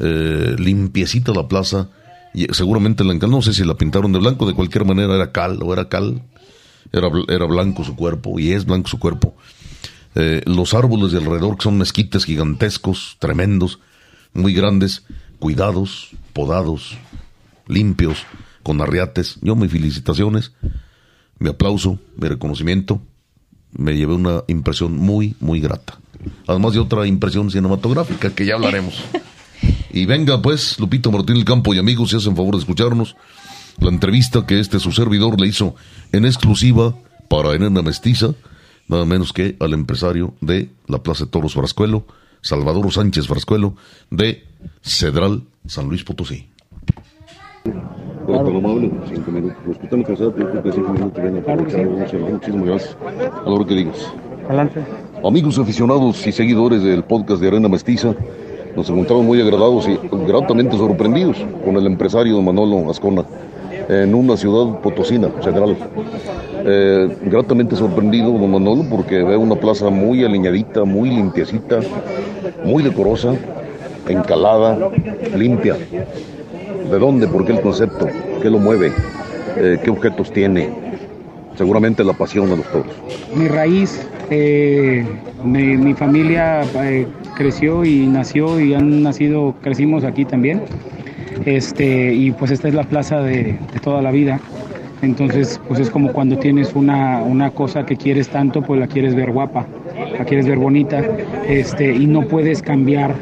Eh, limpiecita la plaza. Y seguramente la no sé si la pintaron de blanco, de cualquier manera era cal o era cal. Era, era blanco su cuerpo y es blanco su cuerpo. Eh, los árboles de alrededor, que son mezquites gigantescos, tremendos, muy grandes, cuidados, podados, limpios, con arriates. Yo mis felicitaciones, mi aplauso, mi reconocimiento. Me llevé una impresión muy, muy grata. Además de otra impresión cinematográfica que ya hablaremos. Y venga pues, Lupito Martín del Campo y amigos, si hacen favor de escucharnos, la entrevista que este su servidor le hizo en exclusiva para Enena Mestiza, nada menos que al empresario de la Plaza de Toros Frascuelo, Salvador Sánchez Frascuelo, de Cedral, San Luis Potosí. Hola, tan amable, cinco minutos. Respetando que sea, creo que cinco minutos viene para Muchísimas gracias. A la hora que digas. Adelante. Amigos aficionados y seguidores del podcast de Arena Mestiza, nos encontramos muy agradados y gratamente sorprendidos con el empresario Manolo Ascona en una ciudad potosina, Central. Eh, gratamente sorprendido don Manolo porque ve una plaza muy alineadita, muy limpiecita, muy decorosa, encalada, limpia. ¿De dónde? ¿Por qué el concepto? ¿Qué lo mueve? Eh, ¿Qué objetos tiene? Seguramente la pasión de los toros. Mi raíz, eh, mi, mi familia creció y nació y han nacido, crecimos aquí también. Este, y pues esta es la plaza de toda la vida. Entonces, pues es como cuando tienes una, una cosa que quieres tanto, pues la quieres ver guapa, la quieres ver bonita, este, y no puedes cambiar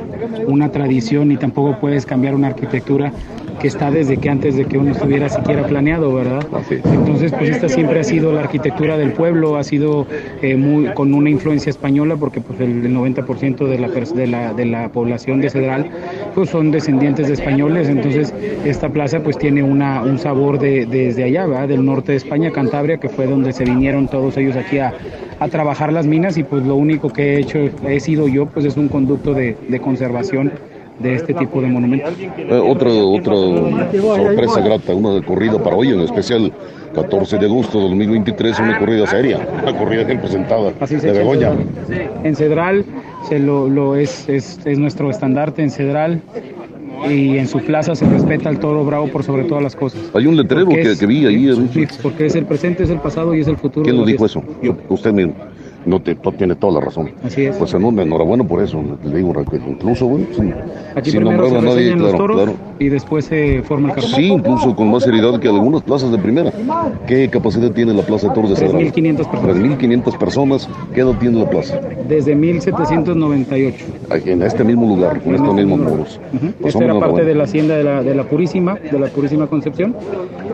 una tradición ni tampoco puedes cambiar una arquitectura que está desde que antes de que uno estuviera siquiera planeado, ¿verdad? Entonces, pues esta siempre ha sido la arquitectura del pueblo, ha sido eh, muy, con una influencia española, porque pues el, el 90% de la, de, la, de la población de Cedral pues son descendientes de españoles, entonces esta plaza pues tiene una, un sabor de, desde allá, ¿verdad? Del norte de España, Cantabria, que fue donde se vinieron todos ellos aquí a, a trabajar las minas y pues lo único que he hecho, he sido yo, pues es un conducto de, de conservación de este tipo de monumentos. Eh, otra, otra sorpresa grata, una de corrida para hoy, en especial 14 de agosto de 2023, una corrida seria, una corrida bien presentada Así de Begoña. Cedral. En Cedral se lo, lo es, es, es nuestro estandarte en Cedral y en su plaza se respeta al toro bravo por sobre todas las cosas. Hay un letrero que, es- que vi ahí. eh, porque es el presente, es el pasado y es el futuro. ¿Quién lo dijo eso? Yo. Usted mismo. No, te, no tiene toda la razón. Así es. Pues en- enhorabuena por eso. Le digo, incluso, bueno, sin, Aquí sin primero nombrar a nadie, los claro, toros claro. y después se forma el cartel. Sí, incluso con más seriedad que algunas plazas de primera. ¿Qué capacidad tiene la plaza de toros de Cedral? 3.500 personas. 3.500 personas. ¿Qué edad tiene la plaza? Desde 1798. Aquí, En este mismo lugar, con estos mismos muros. Ujú. Pues Esta era parte de la hacienda de la, de la Purísima, de la Purísima Concepción.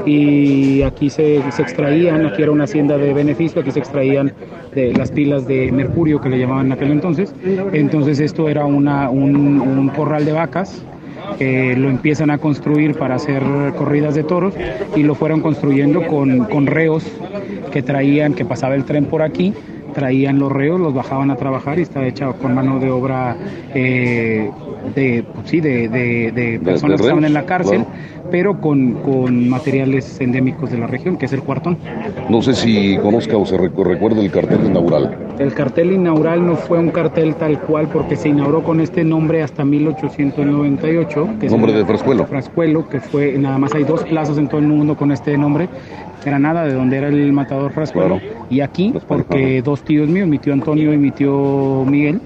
Y aquí se, se extraían, aquí era una hacienda de beneficio, aquí se extraían de las pilas de mercurio que le llamaban en aquel entonces. Entonces esto era una, un, un corral de vacas. que lo empiezan a construir para hacer corridas de toros y lo fueron construyendo con, con reos que traían, que pasaba el tren por aquí, traían los reos, los bajaban a trabajar y estaba hecha con mano de obra eh, de, pues sí, de, de- de personas que estaban en la cárcel, claro. pero con, con materiales endémicos de la región, que es el cuartón. No sé si conozca o se recu- recuerda el cartel inaugural. El cartel inaugural no fue un cartel tal cual porque se inauguró con este nombre hasta 1898. Que es Nombre el- de Frascuelo. Frascuelo, que fue, nada más hay dos plazas en todo el mundo con este nombre. Granada, de donde era el matador Frascuelo, Claro. y aquí, Frascuelo, porque dos tíos míos, mi tío Antonio y mi tío Miguel,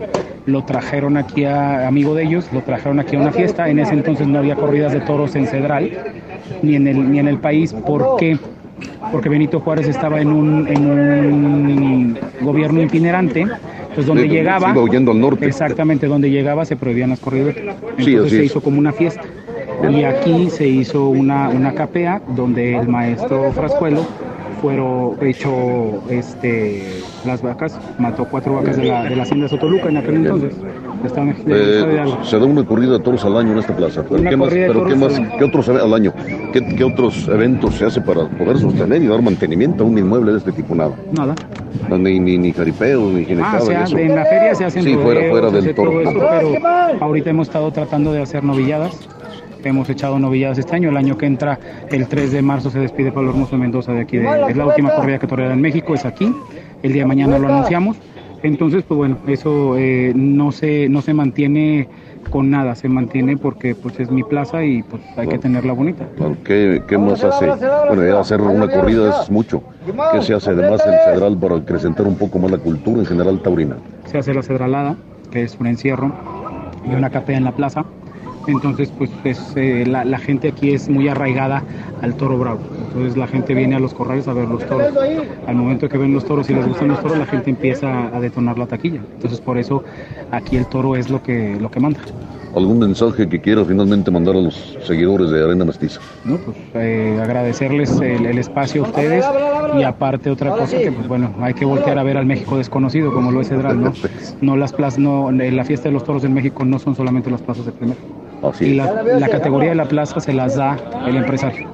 lo trajeron aquí a, amigo de ellos, lo trajeron aquí a una fiesta. En ese entonces no había corridas de toros en Cedral, ni en el, ni en el país. ¿Por qué? Porque Benito Juárez estaba en un, en un gobierno itinerante, pues donde llegaba... se iba huyendo al norte. Exactamente, donde llegaba se prohibían las corridas. Entonces Sí, se hizo como una fiesta. Y aquí se hizo una, una capea donde el maestro Frascuelo fueron hecho este las vacas, mató cuatro vacas de la, de la hacienda Sotoluca en aquel entonces. Eh, se da una corrida de toros al año en esta plaza. ¿Pero qué más? Pero qué más? ¿Qué otros al año? ¿Qué, qué otros eventos se hace para poder sostener y dar mantenimiento a un inmueble de este tipo? Nada. Nada. Ni, ni, ni jaripeos, ni Ah, o sea, eso. de- en la feria se hacen Sí, fuera- rodeos, fuera se del toro. eso, pero ahorita hemos estado tratando de hacer novilladas. Hemos echado novilladas este año. El año que entra, el 3 de marzo, se despide Pablo Hermoso de Mendoza de aquí. de- es la última corrida que toreará en México, es aquí. El día de mañana lo anunciamos. Entonces, pues bueno, eso eh, no, se, no se mantiene con nada, se mantiene porque pues es mi plaza y pues hay que tenerla bonita. ¿Qué, qué más hace? Bueno, ya hacer una corrida es mucho. ¿Qué se hace además en Cedral para acrecentar un poco más la cultura en general taurina? se hace la cedralada, que es un encierro, y una capea en la plaza. Entonces, pues es, eh, la, la gente aquí es muy arraigada al toro bravo. Entonces la gente viene a los corrales a ver los toros. Al momento que ven los toros y les gustan los toros, la gente empieza a detonar la taquilla. Entonces por eso aquí el toro es lo que, lo que manda. algún mensaje que quiera finalmente mandar a los seguidores de Arena Mestiza. No, pues eh, agradecerles el, el, espacio a ustedes y aparte otra cosa que pues bueno, hay que voltear a ver al México desconocido como lo es Cedral, ¿no? No las plazas, no, la fiesta de los toros en México no son solamente las plazas de Así Y la, la categoría de la plaza se las da el empresario,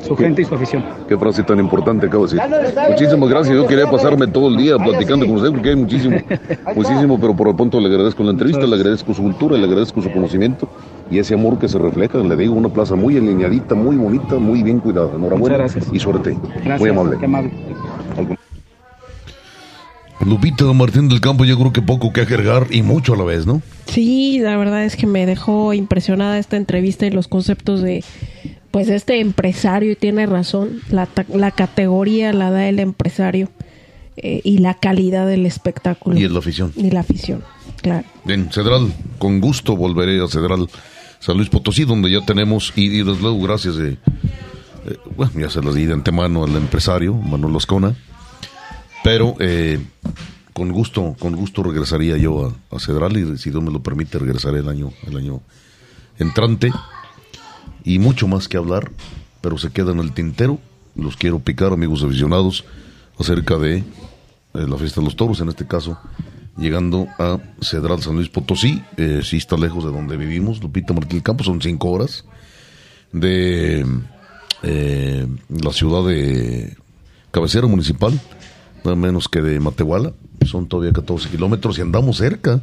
su gente y su afición. Qué frase tan importante acabo de decir. Muchísimas gracias. Yo quería pasarme todo el día platicando con usted porque hay muchísimo, muchísimo, pero por lo pronto le agradezco la entrevista, le agradezco su cultura, le agradezco su conocimiento y ese amor que se refleja. Le digo, una plaza muy alineadita, muy bonita, muy bien cuidada. Enhorabuena Muchas gracias. y suerte. Gracias, Muy amable. qué amable. Lupita Martín del Campo, yo creo que poco que agregar y mucho a la vez, ¿no? Sí, la verdad es que me dejó impresionada esta entrevista y los conceptos de pues este empresario y tiene razón, la, la categoría la da el empresario eh, y la calidad del espectáculo Y es la afición. y la afición, claro. Bien, Cedral, con gusto volveré a Cedral San Luis Potosí, donde ya tenemos, y, y desde luego gracias de, eh, bueno, ya se lo di de antemano al empresario, Manuel Lascona, pero eh, con gusto, con gusto regresaría yo a, Cedral y si Dios me lo permite regresaré el año, el año entrante. Y mucho más que hablar, pero se queda en el tintero, los quiero picar amigos aficionados acerca de eh, la fiesta de los toros, en este caso, llegando a Cedral San Luis Potosí, eh, sí está lejos de donde vivimos, Lupita Martín del Campo, son cinco horas, de eh, la ciudad de cabecera municipal, nada menos que de Matehuala, son todavía 14 kilómetros y andamos cerca,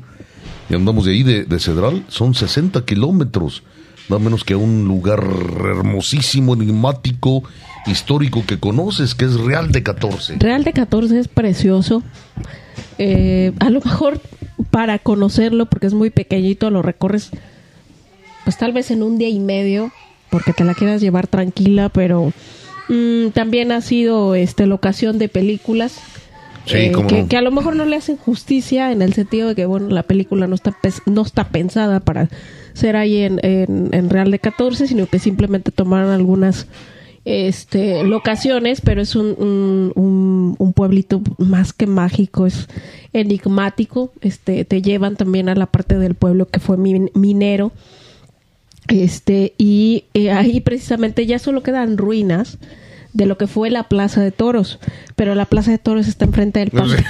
y andamos de ahí de, de Cedral, son 60 kilómetros, nada menos que a un lugar hermosísimo, enigmático, histórico que conoces, que es Real de 14. Real de 14 es precioso. Eh, a lo mejor para conocerlo, porque es muy pequeñito, lo recorres pues tal vez en un día y medio, porque te la quieras llevar tranquila, pero mm, también ha sido este locación de películas. Sí, eh, que, a lo mejor no le hacen justicia en el sentido de que bueno la película no está no está pensada para ser ahí en, en, en Real de 14 sino que simplemente tomaron algunas este locaciones pero es un, un, un- un pueblito más que mágico es enigmático este te llevan también a la parte del pueblo que fue min- minero este y eh, ahí precisamente ya solo quedan ruinas de lo que fue la Plaza de Toros, pero la Plaza de Toros está enfrente del panteón.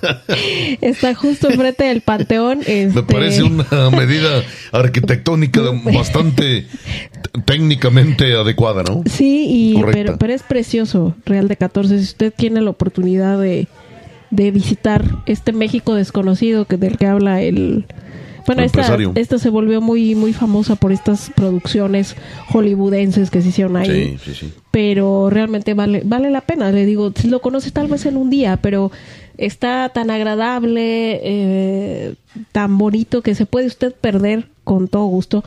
está justo enfrente del panteón. Me este, parece una medida arquitectónica bastante técnicamente adecuada, ¿no? Sí, y, pero, pero es precioso, Real de 14. Si usted tiene la oportunidad de, de visitar este México desconocido que del que habla el... Bueno, esta, se volvió muy, muy famosa por estas producciones hollywoodenses que se hicieron ahí. Sí, sí, sí. pero realmente vale vale la pena. Le digo si lo conoces tal vez en un día pero está tan agradable eh, tan bonito que se puede usted perder con todo gusto.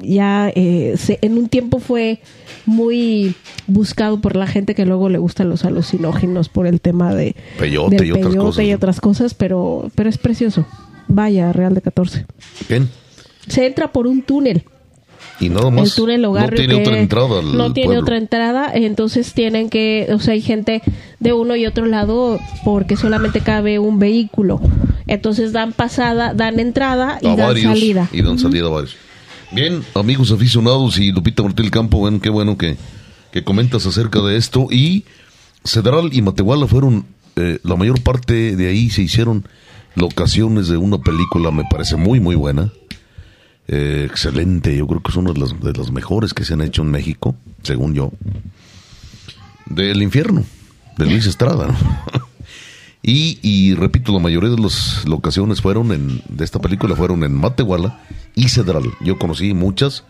Ya eh, se- en un tiempo fue muy buscado por la gente que luego le gustan los alucinógenos por el tema de Peyote del y otras cosas, y otras cosas pero pero es precioso vaya Real de 14 Bien. se entra por un túnel Y nada más. el túnel no Ogarrio tiene que otra entrada no tiene otra entrada entonces tienen que o sea hay gente de uno y otro lado porque solamente cabe un vehículo entonces dan pasada dan entrada y a dan varios salida y dan salida a varios. Bien, amigos aficionados y Lupita Martín del Campo, bueno, qué bueno que, que comentas acerca de esto. Y Cedral y Matehuala fueron, eh, la mayor parte de ahí se hicieron locaciones de una película, me parece muy, muy buena. Eh, excelente, yo creo que es una de las, mejores que se han hecho en México, según yo. Del infierno, de Luis Estrada. Y, y repito, la mayoría de las locaciones fueron en, de esta película fueron en Matehuala y Cedral. Yo conocí muchas.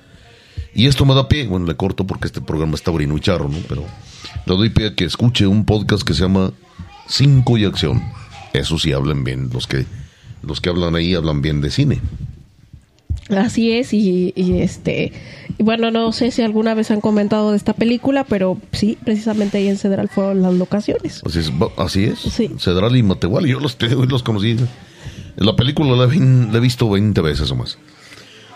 Y esto me da pie, bueno, le corto porque este programa está brino y charro, ¿no? Pero le doy pie a que escuche un podcast que se llama Cinco y Acción. Eso sí hablan bien, los que, los que hablan ahí hablan bien de cine. así es y, y, este y bueno no sé si alguna vez han comentado de esta película pero sí precisamente ahí en Cedral fueron las locaciones Así es, así es. Sí. Cedral y Matehuala, yo los, los conocí. La película la, la he visto 20 veces o más.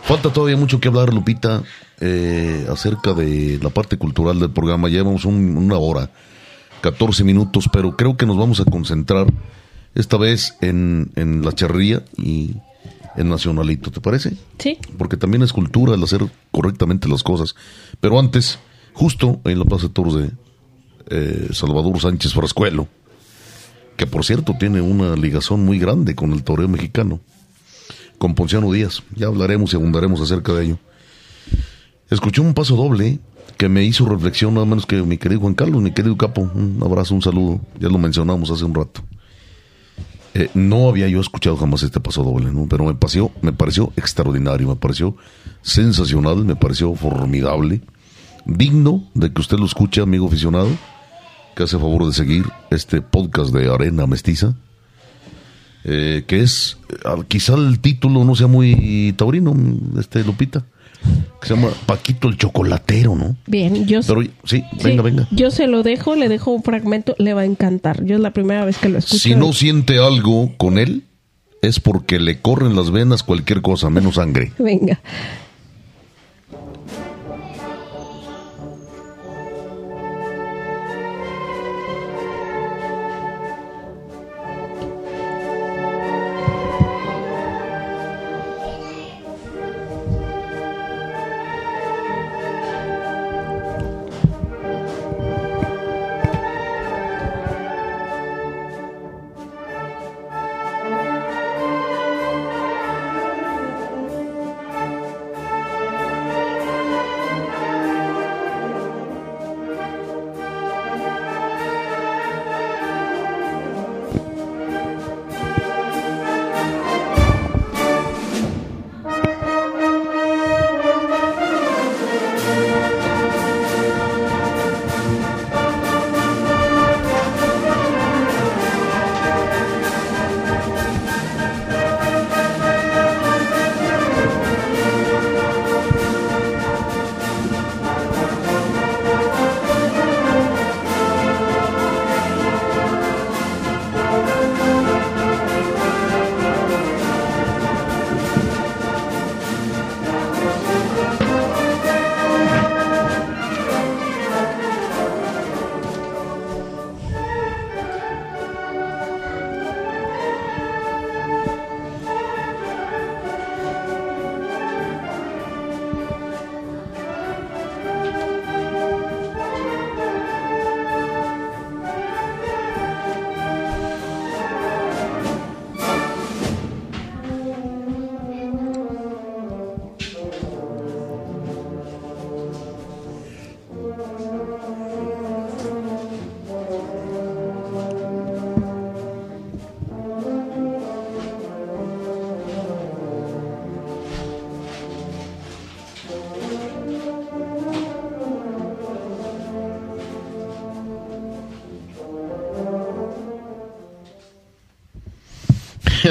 Falta todavía mucho que hablar, Lupita, eh, acerca de la parte cultural del programa. Llevamos un- una hora, 14 minutos, pero creo que nos vamos a concentrar esta vez en, en la charrería y en Nacionalito, ¿te parece? Sí. Porque también es cultura el hacer correctamente las cosas. Pero antes, justo en la Plaza de Toros de eh, Salvador Sánchez Frascuelo, que por cierto tiene una ligazón muy grande con el toreo mexicano, con Ponciano Díaz. Ya hablaremos y abundaremos acerca de ello. Escuché un paso doble que me hizo reflexión, nada menos que mi querido Juan Carlos, mi querido Capo. Un abrazo, un saludo. Ya lo mencionamos hace un rato. Eh, no había yo escuchado jamás este paso doble, ¿no? pero me pareció, me pareció extraordinario, me pareció sensacional, me pareció formidable, digno de que usted lo escuche, amigo aficionado, que hace favor de seguir este podcast de Arena Mestiza, eh, que es, eh, quizá el título no sea muy taurino, este Lupita, que se llama Paquito el Chocolatero, ¿no? Bien, yo Pero sí, venga, sí, venga. Yo se lo dejo, le dejo un fragmento, le va a encantar. Yo es la primera vez que lo escucho. Si no siente algo con él, es porque le corren las venas cualquier cosa, menos sangre. Venga.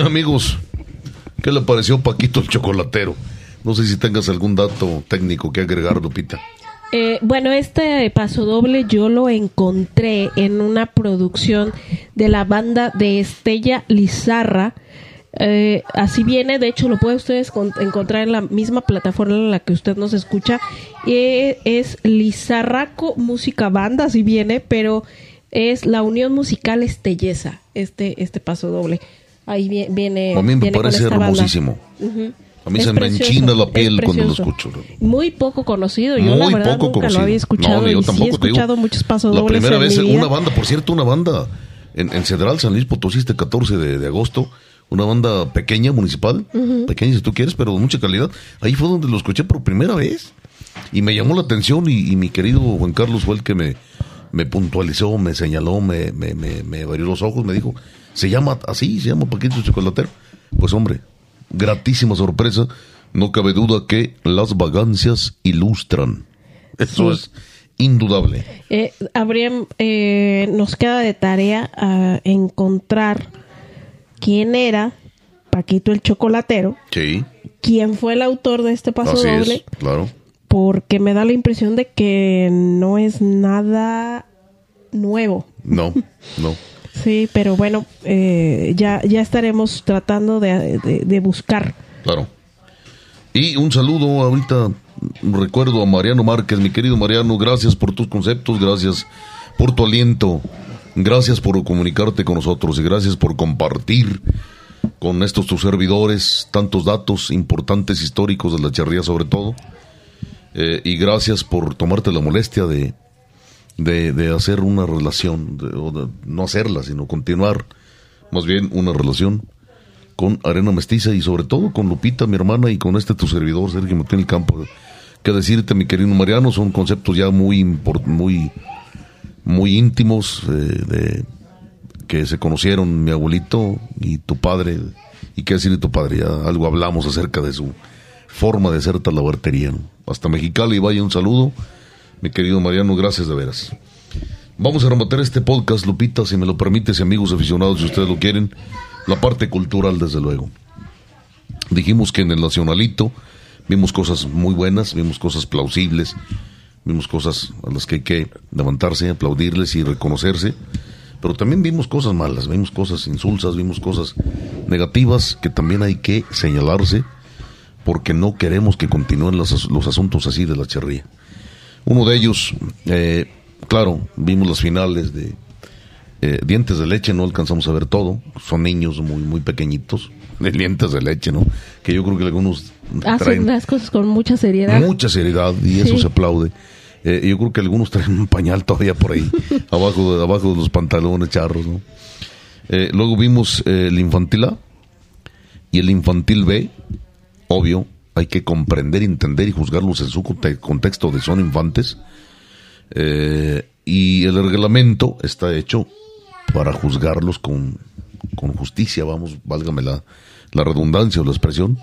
Amigos, ¿qué le pareció Paquito el chocolatero? No sé si tengas algún dato técnico que agregar, Lupita. Eh, bueno, este paso doble yo lo encontré en una producción de la banda de Estella Lizarra. Eh, así viene, de hecho lo puede ustedes con- encontrar en la misma plataforma en la que usted nos escucha. Eh, es Lizarraco Música Banda, así viene, pero es la Unión Musical Estelleza, este, este paso doble. Ahí vie- viene. A mí me viene parece hermosísimo. A mí Es se me precioso, enchina la piel cuando lo escucho. Muy poco conocido. Yo la Muy verdad poco nunca conocido. lo había escuchado. No, yo y sí tampoco he te digo. escuchado muchos pasos La primera en vez, mi vida. una banda, por cierto, una banda en, en Cedral, San Luis Potosí, este 14 de, de agosto, una banda pequeña, municipal, pequeña si tú quieres, pero de mucha calidad. Ahí fue donde lo escuché por primera vez y me llamó la atención y, y mi querido Juan Carlos fue el que me, me puntualizó, me señaló, me, me, me, me abrió los ojos, me dijo, se llama así, se llama Paquito Chocolatero. Pues hombre, gratísima sorpresa, no cabe duda que las vagancias ilustran. Eso es indudable. Eh, habría, eh, nos queda de tarea ah, encontrar quién era Paquito el Chocolatero, Sí, quién fue el autor de este paso así doble, es, claro. porque me da la impresión de que no es nada nuevo. No, no. Sí, pero bueno, eh, ya, ya estaremos tratando de, de- buscar. Claro. Y un saludo ahorita, recuerdo a Mariano Márquez, mi querido Mariano, gracias por tus conceptos, gracias por tu aliento, gracias por comunicarte con nosotros y gracias por compartir con estos tus servidores, tantos datos importantes históricos de la charría sobre todo. Eh, y gracias por tomarte la molestia de, de, hacer una relación, de, no hacerla, sino continuar más bien una relación con Arena Mestiza y sobre todo con Lupita, mi hermana, y con este tu servidor, Sergio Martín el Campo. Que decirte, mi querido Mariano, son conceptos ya muy, muy, muy íntimos eh, de que se conocieron mi abuelito y tu padre, y qué decir de tu padre, ya algo hablamos acerca de su forma de ser talabartería. Hasta Mexicali, vaya un saludo, mi querido Mariano, gracias de veras. Vamos a rematar este podcast, Lupita, si me lo permites, amigos aficionados, si ustedes lo quieren, la parte cultural, desde luego. Dijimos que en el Nacionalito vimos cosas muy buenas, vimos cosas plausibles, vimos cosas a las que hay que levantarse, aplaudirles y reconocerse pero también vimos cosas malas, vimos cosas insulsas, vimos cosas negativas que también hay que señalarse porque no queremos que continúen los, asuntos así de la cherría. Uno de ellos, eh, claro, vimos las finales de eh, Dientes de Leche, no alcanzamos a ver todo, son niños muy, muy pequeñitos, de dientes de leche, ¿no? Que yo creo que algunos hacen las cosas con mucha seriedad. Mucha seriedad y eso se aplaude. Eh, yo creo que algunos traen un pañal todavía por ahí, abajo, de, abajo de los pantalones charros, ¿no? Eh, luego vimos eh, el infantil A y el infantil B, obvio, hay que comprender, entender y juzgarlos en su contexto de son infantes. y el reglamento está hecho para juzgarlos con, con justicia, vamos, válgame la, la redundancia o la expresión,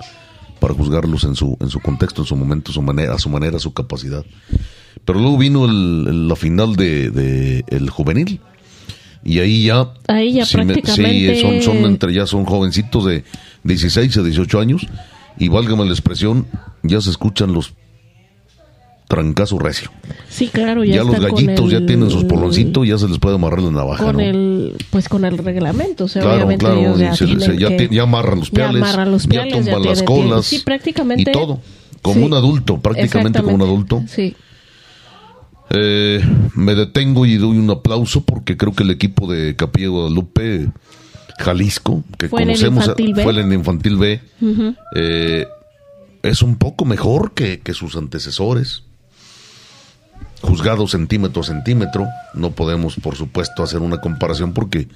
para juzgarlos en su, en su contexto, en su momento, su manera, a su manera, a su capacidad. Pero luego vino la final de, el juvenil. Y ahí ya... Ahí ya prácticamente... sí, son, son entre, ya son jovencitos de 16 a 18 años. Y válgame la expresión, ya se escuchan los trancazos recio. Sí, claro, ya, los gallitos ya tienen sus poloncitos, ya se les puede amarrar la navaja. Con el, pues con el reglamento, o sea, claro, obviamente claro, ya, ya, amarran los piales, ya, amarran los piales, ya tumban las colas, sí, prácticamente, y todo, como un adulto, prácticamente como un adulto. Sí. Eh, me detengo y doy un aplauso porque creo que el equipo de Capilla Guadalupe, Jalisco, que conocemos, fue en el Infantil B, eh, es un poco mejor que, sus antecesores. Juzgado centímetro a centímetro, no podemos, por supuesto, hacer una comparación porque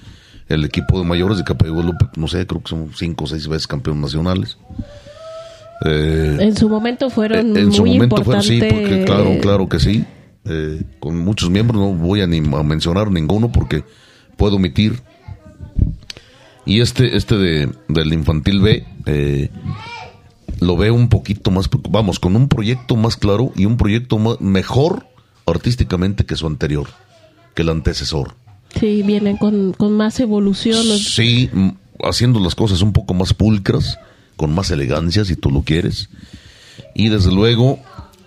el equipo de mayores de Guadalupe, no sé, creo que son cinco o seis veces campeones nacionales. Eh, en su momento fueron en su momento fueron, sí, porque claro, claro que sí. Eh, con muchos miembros, no voy a, ni a mencionar ninguno porque puedo omitir. Y este, este de, del infantil B, eh, lo veo un poquito más, vamos, con un proyecto más claro y un proyecto mejor artísticamente que su anterior, que el antecesor. Sí, vienen con, con más evolución. Sí, haciendo las cosas un poco más pulcras, con más elegancia, si tú lo quieres. Y desde luego,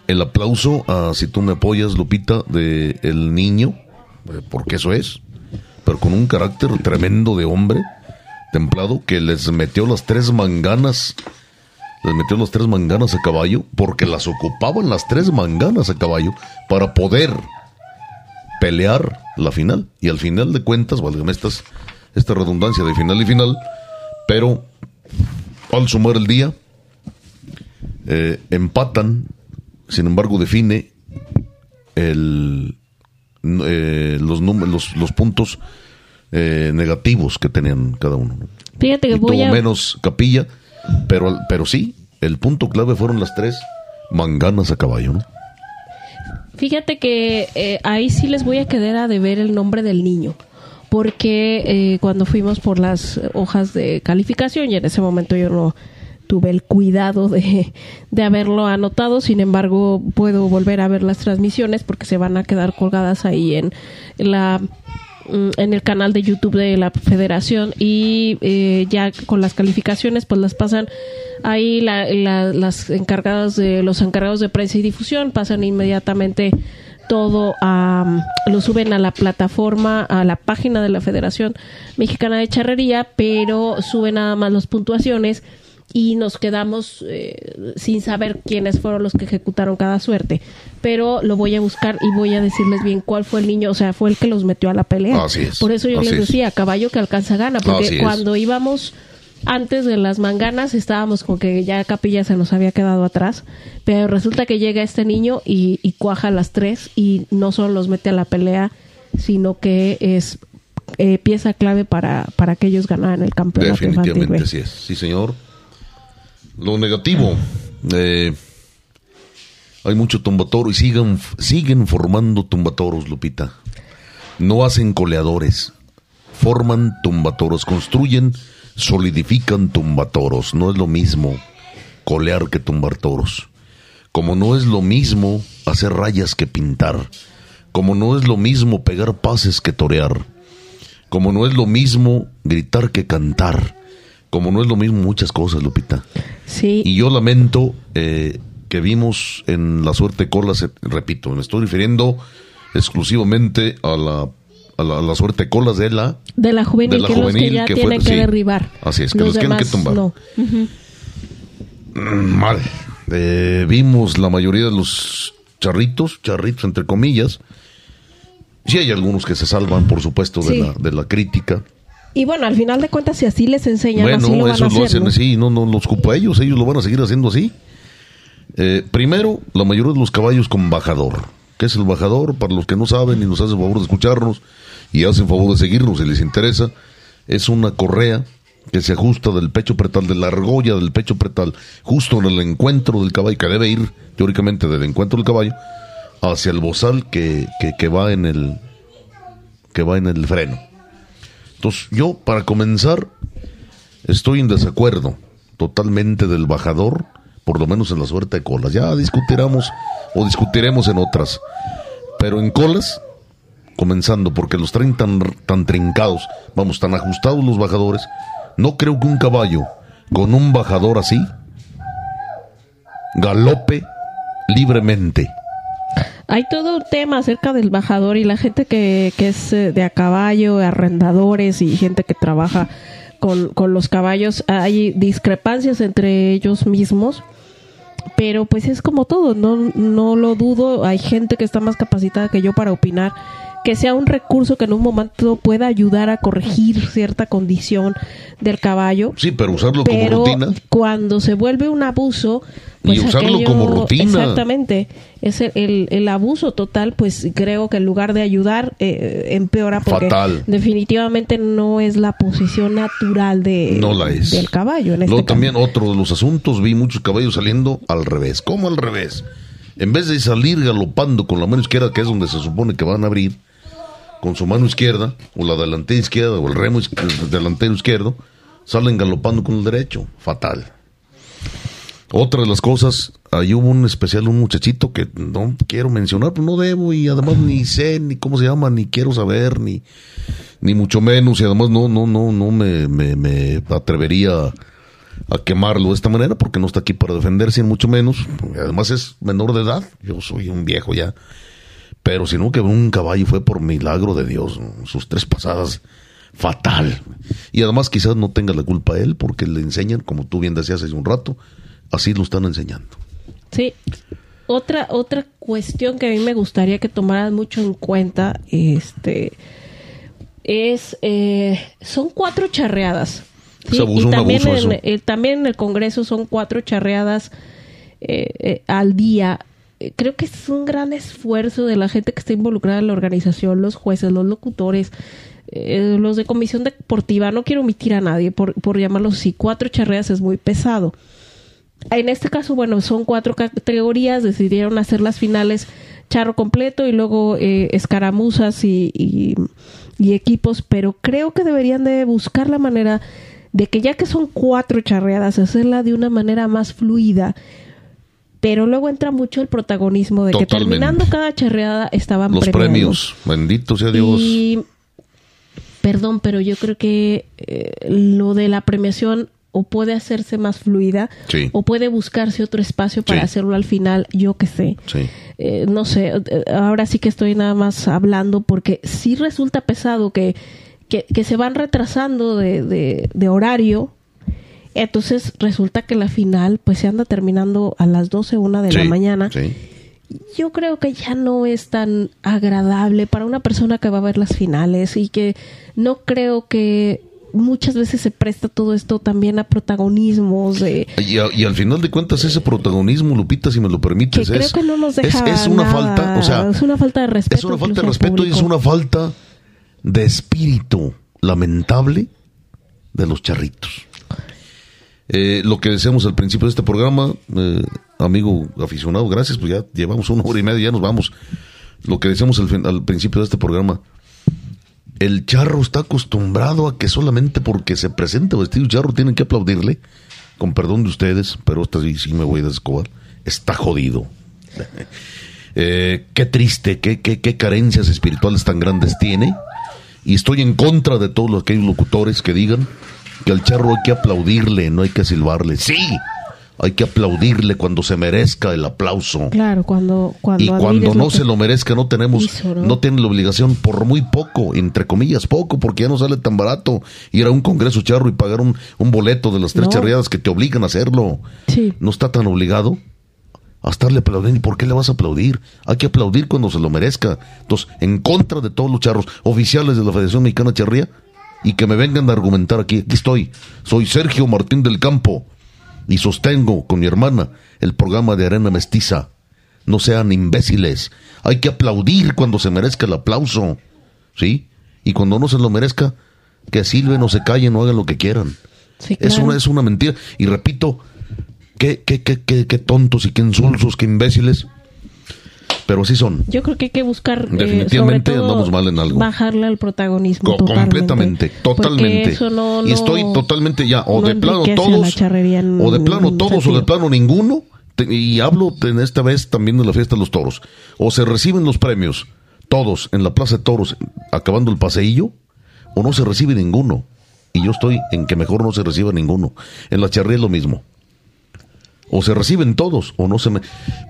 el aplauso a, si tú me apoyas, Lupita, de el niño, eh, porque eso es, pero con un carácter tremendo de hombre, templado, que les metió las tres manganas, les metió las tres manganas a caballo, porque las ocupaban las tres manganas a caballo para poder pelear la final. Y al final de cuentas, válgame estas, esta redundancia de final y final, pero al sumar el día, eh, empatan sin embargo, define el, eh, los, los, los, puntos eh, negativos que tenían cada uno. Fíjate que voy tuvo menos capilla, pero, pero sí, el punto clave fueron las tres manganas a caballo, ¿no? Fíjate que eh, ahí sí les voy a quedar a deber el nombre del niño porque cuando fuimos por las hojas de calificación y en ese momento yo no tuve el cuidado de, de haberlo anotado, sin embargo puedo volver a ver las transmisiones porque se van a quedar colgadas ahí en, la en el canal de YouTube de la Federación y eh, ya con las calificaciones pues las pasan ahí las encargadas de los encargados de prensa y difusión pasan inmediatamente todo a, lo suben a la plataforma, a la página de la Federación Mexicana de Charrería, pero suben nada más las puntuaciones y nos quedamos eh, sin saber quiénes fueron los que ejecutaron cada suerte. Pero lo voy a buscar y voy a decirles bien cuál fue el niño, o sea, fue el que los metió a la pelea. Por eso yo les decía, caballo que alcanza gana, porque cuando íbamos antes de las manganas estábamos como que ya Capilla se nos había quedado atrás, pero resulta que llega este niño y, y cuaja a las tres y no solo los mete a la pelea, sino que es eh, pieza clave para, para que ellos ganaran el campeonato. Definitivamente sí es, sí señor. Lo negativo, eh, hay mucho tumbatoro y siguen, siguen formando tumbatoros, Lupita. No hacen coleadores, forman tumbatoros, construyen, solidifican tumbatoros. No es lo mismo colear que tumbar toros. Como no es lo mismo hacer rayas que pintar. Como no es lo mismo pegar pases que torear. Como no es lo mismo gritar que cantar. Como no es lo mismo muchas cosas, Lupita. Sí. Y yo lamento eh, que vimos en la suerte colas, eh, repito, me estoy refiriendo exclusivamente a la, a la, a la suerte colas de la de la juvenil, de la que los que ya que fue- tienen que sí. derribar. Así es, que los tienen que tumbar. no. Mm, mal. Eh, vimos la mayoría de los charritos, charritos entre comillas. Sí hay algunos que se salvan, por supuesto, de, Sí. la, de la crítica. Y bueno, al final de cuentas, si así les enseñan, así lo Bueno, van eso a lo hacer, hacen ¿no? así, no, no los culpo a ellos, ellos lo van a seguir haciendo así. Eh, primero, la mayoría de los caballos con bajador. ¿Qué es el bajador? Para los que no saben y nos hacen favor de escucharnos y hacen favor de seguirnos si les interesa, es una correa que se ajusta del pecho pretal, de la argolla del pecho pretal, justo en el encuentro del caballo, que debe ir teóricamente del encuentro del caballo, hacia el bozal que, que, que va en el que va en el freno. Entonces, yo, para comenzar, estoy en desacuerdo totalmente del bajador, por lo menos en la suerte de colas. Ya discutiremos o discutiremos en otras. Pero en colas, comenzando, porque los traen tan, tan trincados, vamos, tan ajustados los bajadores, no creo que un caballo con un bajador así galope libremente. Hay todo un tema acerca del bajador y la gente que, que es eh, de a caballo, arrendadores y gente que trabaja con, con los caballos. Hay discrepancias entre ellos mismos, pero pues es como todo, no, no lo dudo. Hay gente que está más capacitada que yo para opinar que sea un recurso que en un momento pueda ayudar a corregir cierta condición del caballo. Sí, pero usarlo Pero como rutina. cuando se vuelve un abuso, Y pues usarlo aquello- como rutina. Exactamente. Es el, el- el abuso total, pues creo que en lugar de ayudar, eh, empeora porque Fatal. definitivamente no es la posición natural de, No la es. del caballo. En este Luego caso. también otro de los asuntos, vi muchos caballos saliendo al revés. ¿Cómo al revés? En vez de salir galopando con la mano izquierda, que es donde se supone que van a abrir, con su mano izquierda, o la delantera izquierda, o el remo izqu- el delantero izquierdo, salen galopando con el derecho. Fatal. Otra de las cosas, ahí hubo un especial, un muchachito que no quiero mencionar, pues no debo, y además ni sé ni cómo se llama, ni quiero saber, ni, ni mucho menos, y además no, no, no, no me, me, me atrevería a quemarlo de esta manera porque no está aquí para defenderse, ni mucho menos. Además es menor de edad, yo soy un viejo ya. Pero si no que un caballo fue por milagro de Dios, ¿no? sus tres pasadas fatal. Y además quizás no tenga la culpa él porque le enseñan, como tú bien decías hace un rato, así lo están enseñando. Sí. Otra, otra cuestión que a mí me gustaría que tomaran mucho en cuenta, este, es, eh, son cuatro charreadas. Abuso, y un también, en, eh, también en el Congreso son cuatro charreadas eh, eh, al día. Eh, Creo que es un gran esfuerzo de la gente que está involucrada en la organización, los jueces, los locutores, los de comisión deportiva. No quiero omitir a nadie por, por llamarlos así. Cuatro charreadas es muy pesado. En este caso, bueno, son cuatro categorías, decidieron hacer las finales charro completo y luego eh, escaramuzas y, y- y equipos, pero creo que deberían de buscar la manera de que ya que son cuatro charreadas, hacerla de una manera más fluida. Pero luego entra mucho el protagonismo de que terminando cada charreada estaban Los premiados. premios, bendito sea Dios. Y perdón, pero yo creo que eh, lo de la premiación o puede hacerse más fluida Sí. o puede buscarse otro espacio para Sí. hacerlo al final, yo que sé. Sí. Eh, no sé, eh, ahora sí que estoy nada más hablando porque sí resulta pesado que, que, que se van retrasando de, de, de horario. Entonces resulta que la final pues se anda terminando a las 12, una de la mañana sí. yo creo que ya no es tan agradable para una persona que va a ver las finales y que no creo que muchas veces se presta todo esto también a protagonismos de... Y, a- y al final de cuentas ese protagonismo, Lupita, si me lo permites, que creo es, que no nos es, deja es una nada. falta, o sea, es una falta de respeto es una falta de respeto y es una falta de espíritu lamentable de los charritos. Eh, lo que decíamos al principio de este programa, eh, amigo aficionado, gracias, pues ya llevamos una hora y media, ya nos vamos. Lo que decíamos al principio de este programa, el charro está acostumbrado a que solamente porque se presenta vestido charro tienen que aplaudirle, con perdón de ustedes, pero esta sí, sí me voy a descobar, está jodido. Eh, qué triste, qué, qué, qué carencias espirituales tan grandes tiene. Y estoy en contra de todos los aquellos locutores que digan que al charro hay que aplaudirle, no hay que silbarle. Sí, hay que aplaudirle cuando se merezca el aplauso. Claro, cuando, cuando Y cuando no se lo merezca, no tenemos, hizo, ¿no? ¿no? tienen la obligación por muy poco, entre comillas, poco, porque ya no sale tan barato ir a un congreso charro y pagar un, un boleto de las tres No. charreadas que te obligan a hacerlo. Sí. No está tan obligado a estarle aplaudiendo. ¿Y por qué le vas a aplaudir? Hay que aplaudir cuando se lo merezca. Entonces, en contra de todos los charros oficiales de la Federación Mexicana de Charría y que me vengan a argumentar aquí. Aquí estoy. Soy Sergio Martín del Campo y sostengo con mi hermana el programa de Arena Mestiza. No sean imbéciles. Hay que aplaudir cuando se merezca el aplauso. ¿Sí? Y cuando no se lo merezca, que silben o se callen o hagan lo que quieran. Sí, Es, una, es una mentira. Y repito, qué, qué, qué, qué, qué tontos y qué insulsos, qué imbéciles. Pero así son. Yo creo que hay que buscar. eh, Definitivamente sobre todo, andamos mal en algo. Bajarle al protagonismo. Co- totalmente. completamente, totalmente. eso no- y estoy totalmente ya, o no de plano todos, en o de plano todos, o de plano ninguno. Y hablo en esta vez también de la fiesta de los toros. O se reciben los premios, todos, en la Plaza de Toros, acabando el paseillo, o no se recibe ninguno. Y yo estoy en que mejor no se reciba ninguno. En la charrería es lo mismo. O se reciben todos, o no se me...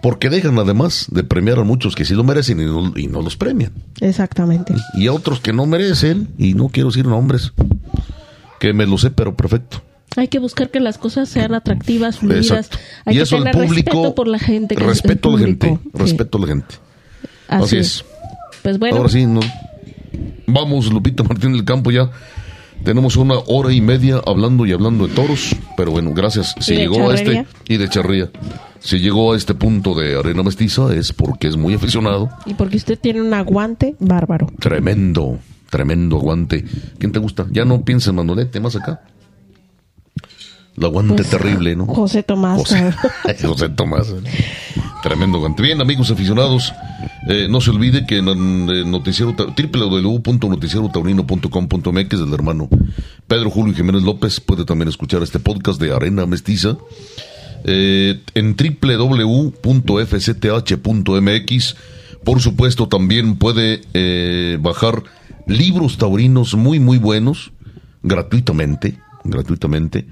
Porque dejan además de premiar a muchos que sí lo merecen y no, y no los premian. Exactamente. Y a otros que no merecen, y no quiero decir nombres, que me lo sé, pero perfecto. Hay que buscar que las cosas sean atractivas, fluidas. Exacto. Hay y que eso el tener público... respeto por la gente. que Respeto a la gente. Sí. respeto a la gente. Así, Así es. es. Pues bueno, Ahora sí, no. vamos, Lupita Martín del Campo, ya tenemos una hora y media hablando y hablando de toros, pero bueno, gracias. Si llegó a este, y de charría, si llegó a este punto de arena mestiza es porque es muy aficionado. y porque usted tiene un aguante bárbaro. Tremendo, tremendo aguante. ¿Quién te gusta? Ya no pienses en Manolete, más acá. El aguante Pues, terrible, ¿no? José Tomás. José, José Tomás. Tremendo guante. Bien, amigos aficionados, eh, no se olvide que en el noticiero ta- www.noticierotaurino.com.mx del hermano Pedro Julio Jiménez López puede también escuchar este podcast de Arena Mestiza eh, en www.fcth.mx. Por supuesto, también puede eh, bajar libros taurinos muy, muy buenos, gratuitamente, gratuitamente.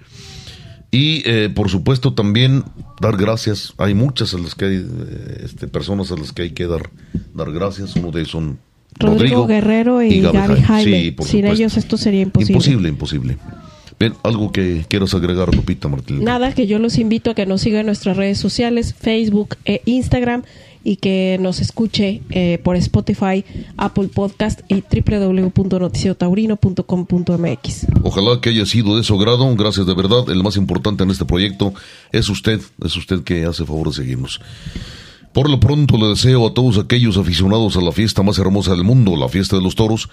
Y eh, por supuesto también dar gracias. Hay muchas a las que hay, eh, este, personas a las que hay que dar, dar gracias. Uno de ellos son Rodrigo, Rodrigo, Guerrero y, Gaby Jaime. Sí, por Sin supuesto. ellos esto sería imposible. Imposible, imposible. Bien, algo que quieras agregar, Lupita Martín. Nada, que yo los invito a que nos sigan en nuestras redes sociales, Facebook e Instagram, y que nos escuche eh, por Spotify, Apple Podcast y www.noticiotaurino.com.mx. Ojalá que haya sido de su agrado. Gracias de verdad. El más importante en este proyecto es usted. Es usted que hace favor de seguirnos. Por lo pronto le deseo a todos aquellos aficionados a la fiesta más hermosa del mundo, la fiesta de los toros,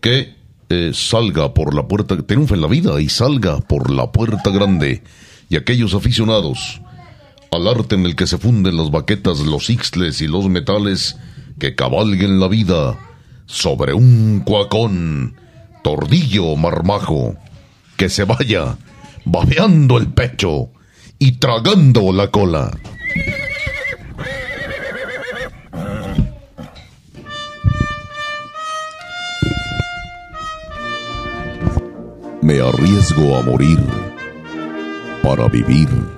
que eh, salga por la puerta, triunfe en la vida y salga por la puerta grande. Y aquellos aficionados al arte en el que se funden las baquetas, los ixtles y los metales, que cabalguen la vida sobre un cuacón, tordillo marmajo, que se vaya babeando el pecho y tragando la cola. Me arriesgo a morir para vivir.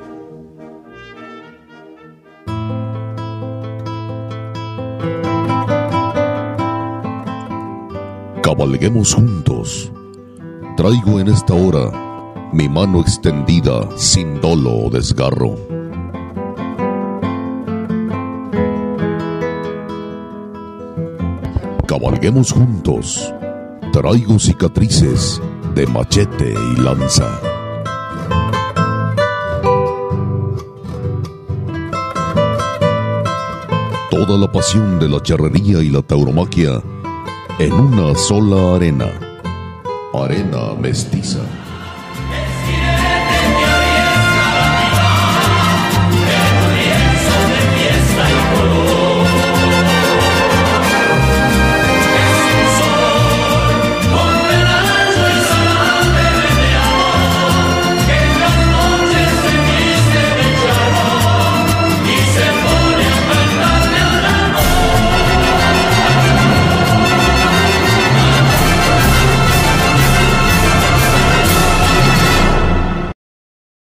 Cabalguemos juntos. Traigo en esta hora mi mano extendida sin dolo o desgarro. Cabalguemos juntos. Traigo cicatrices de machete y lanza. Toda la pasión de la charrería y la tauromaquia en una sola arena. Arena mestiza.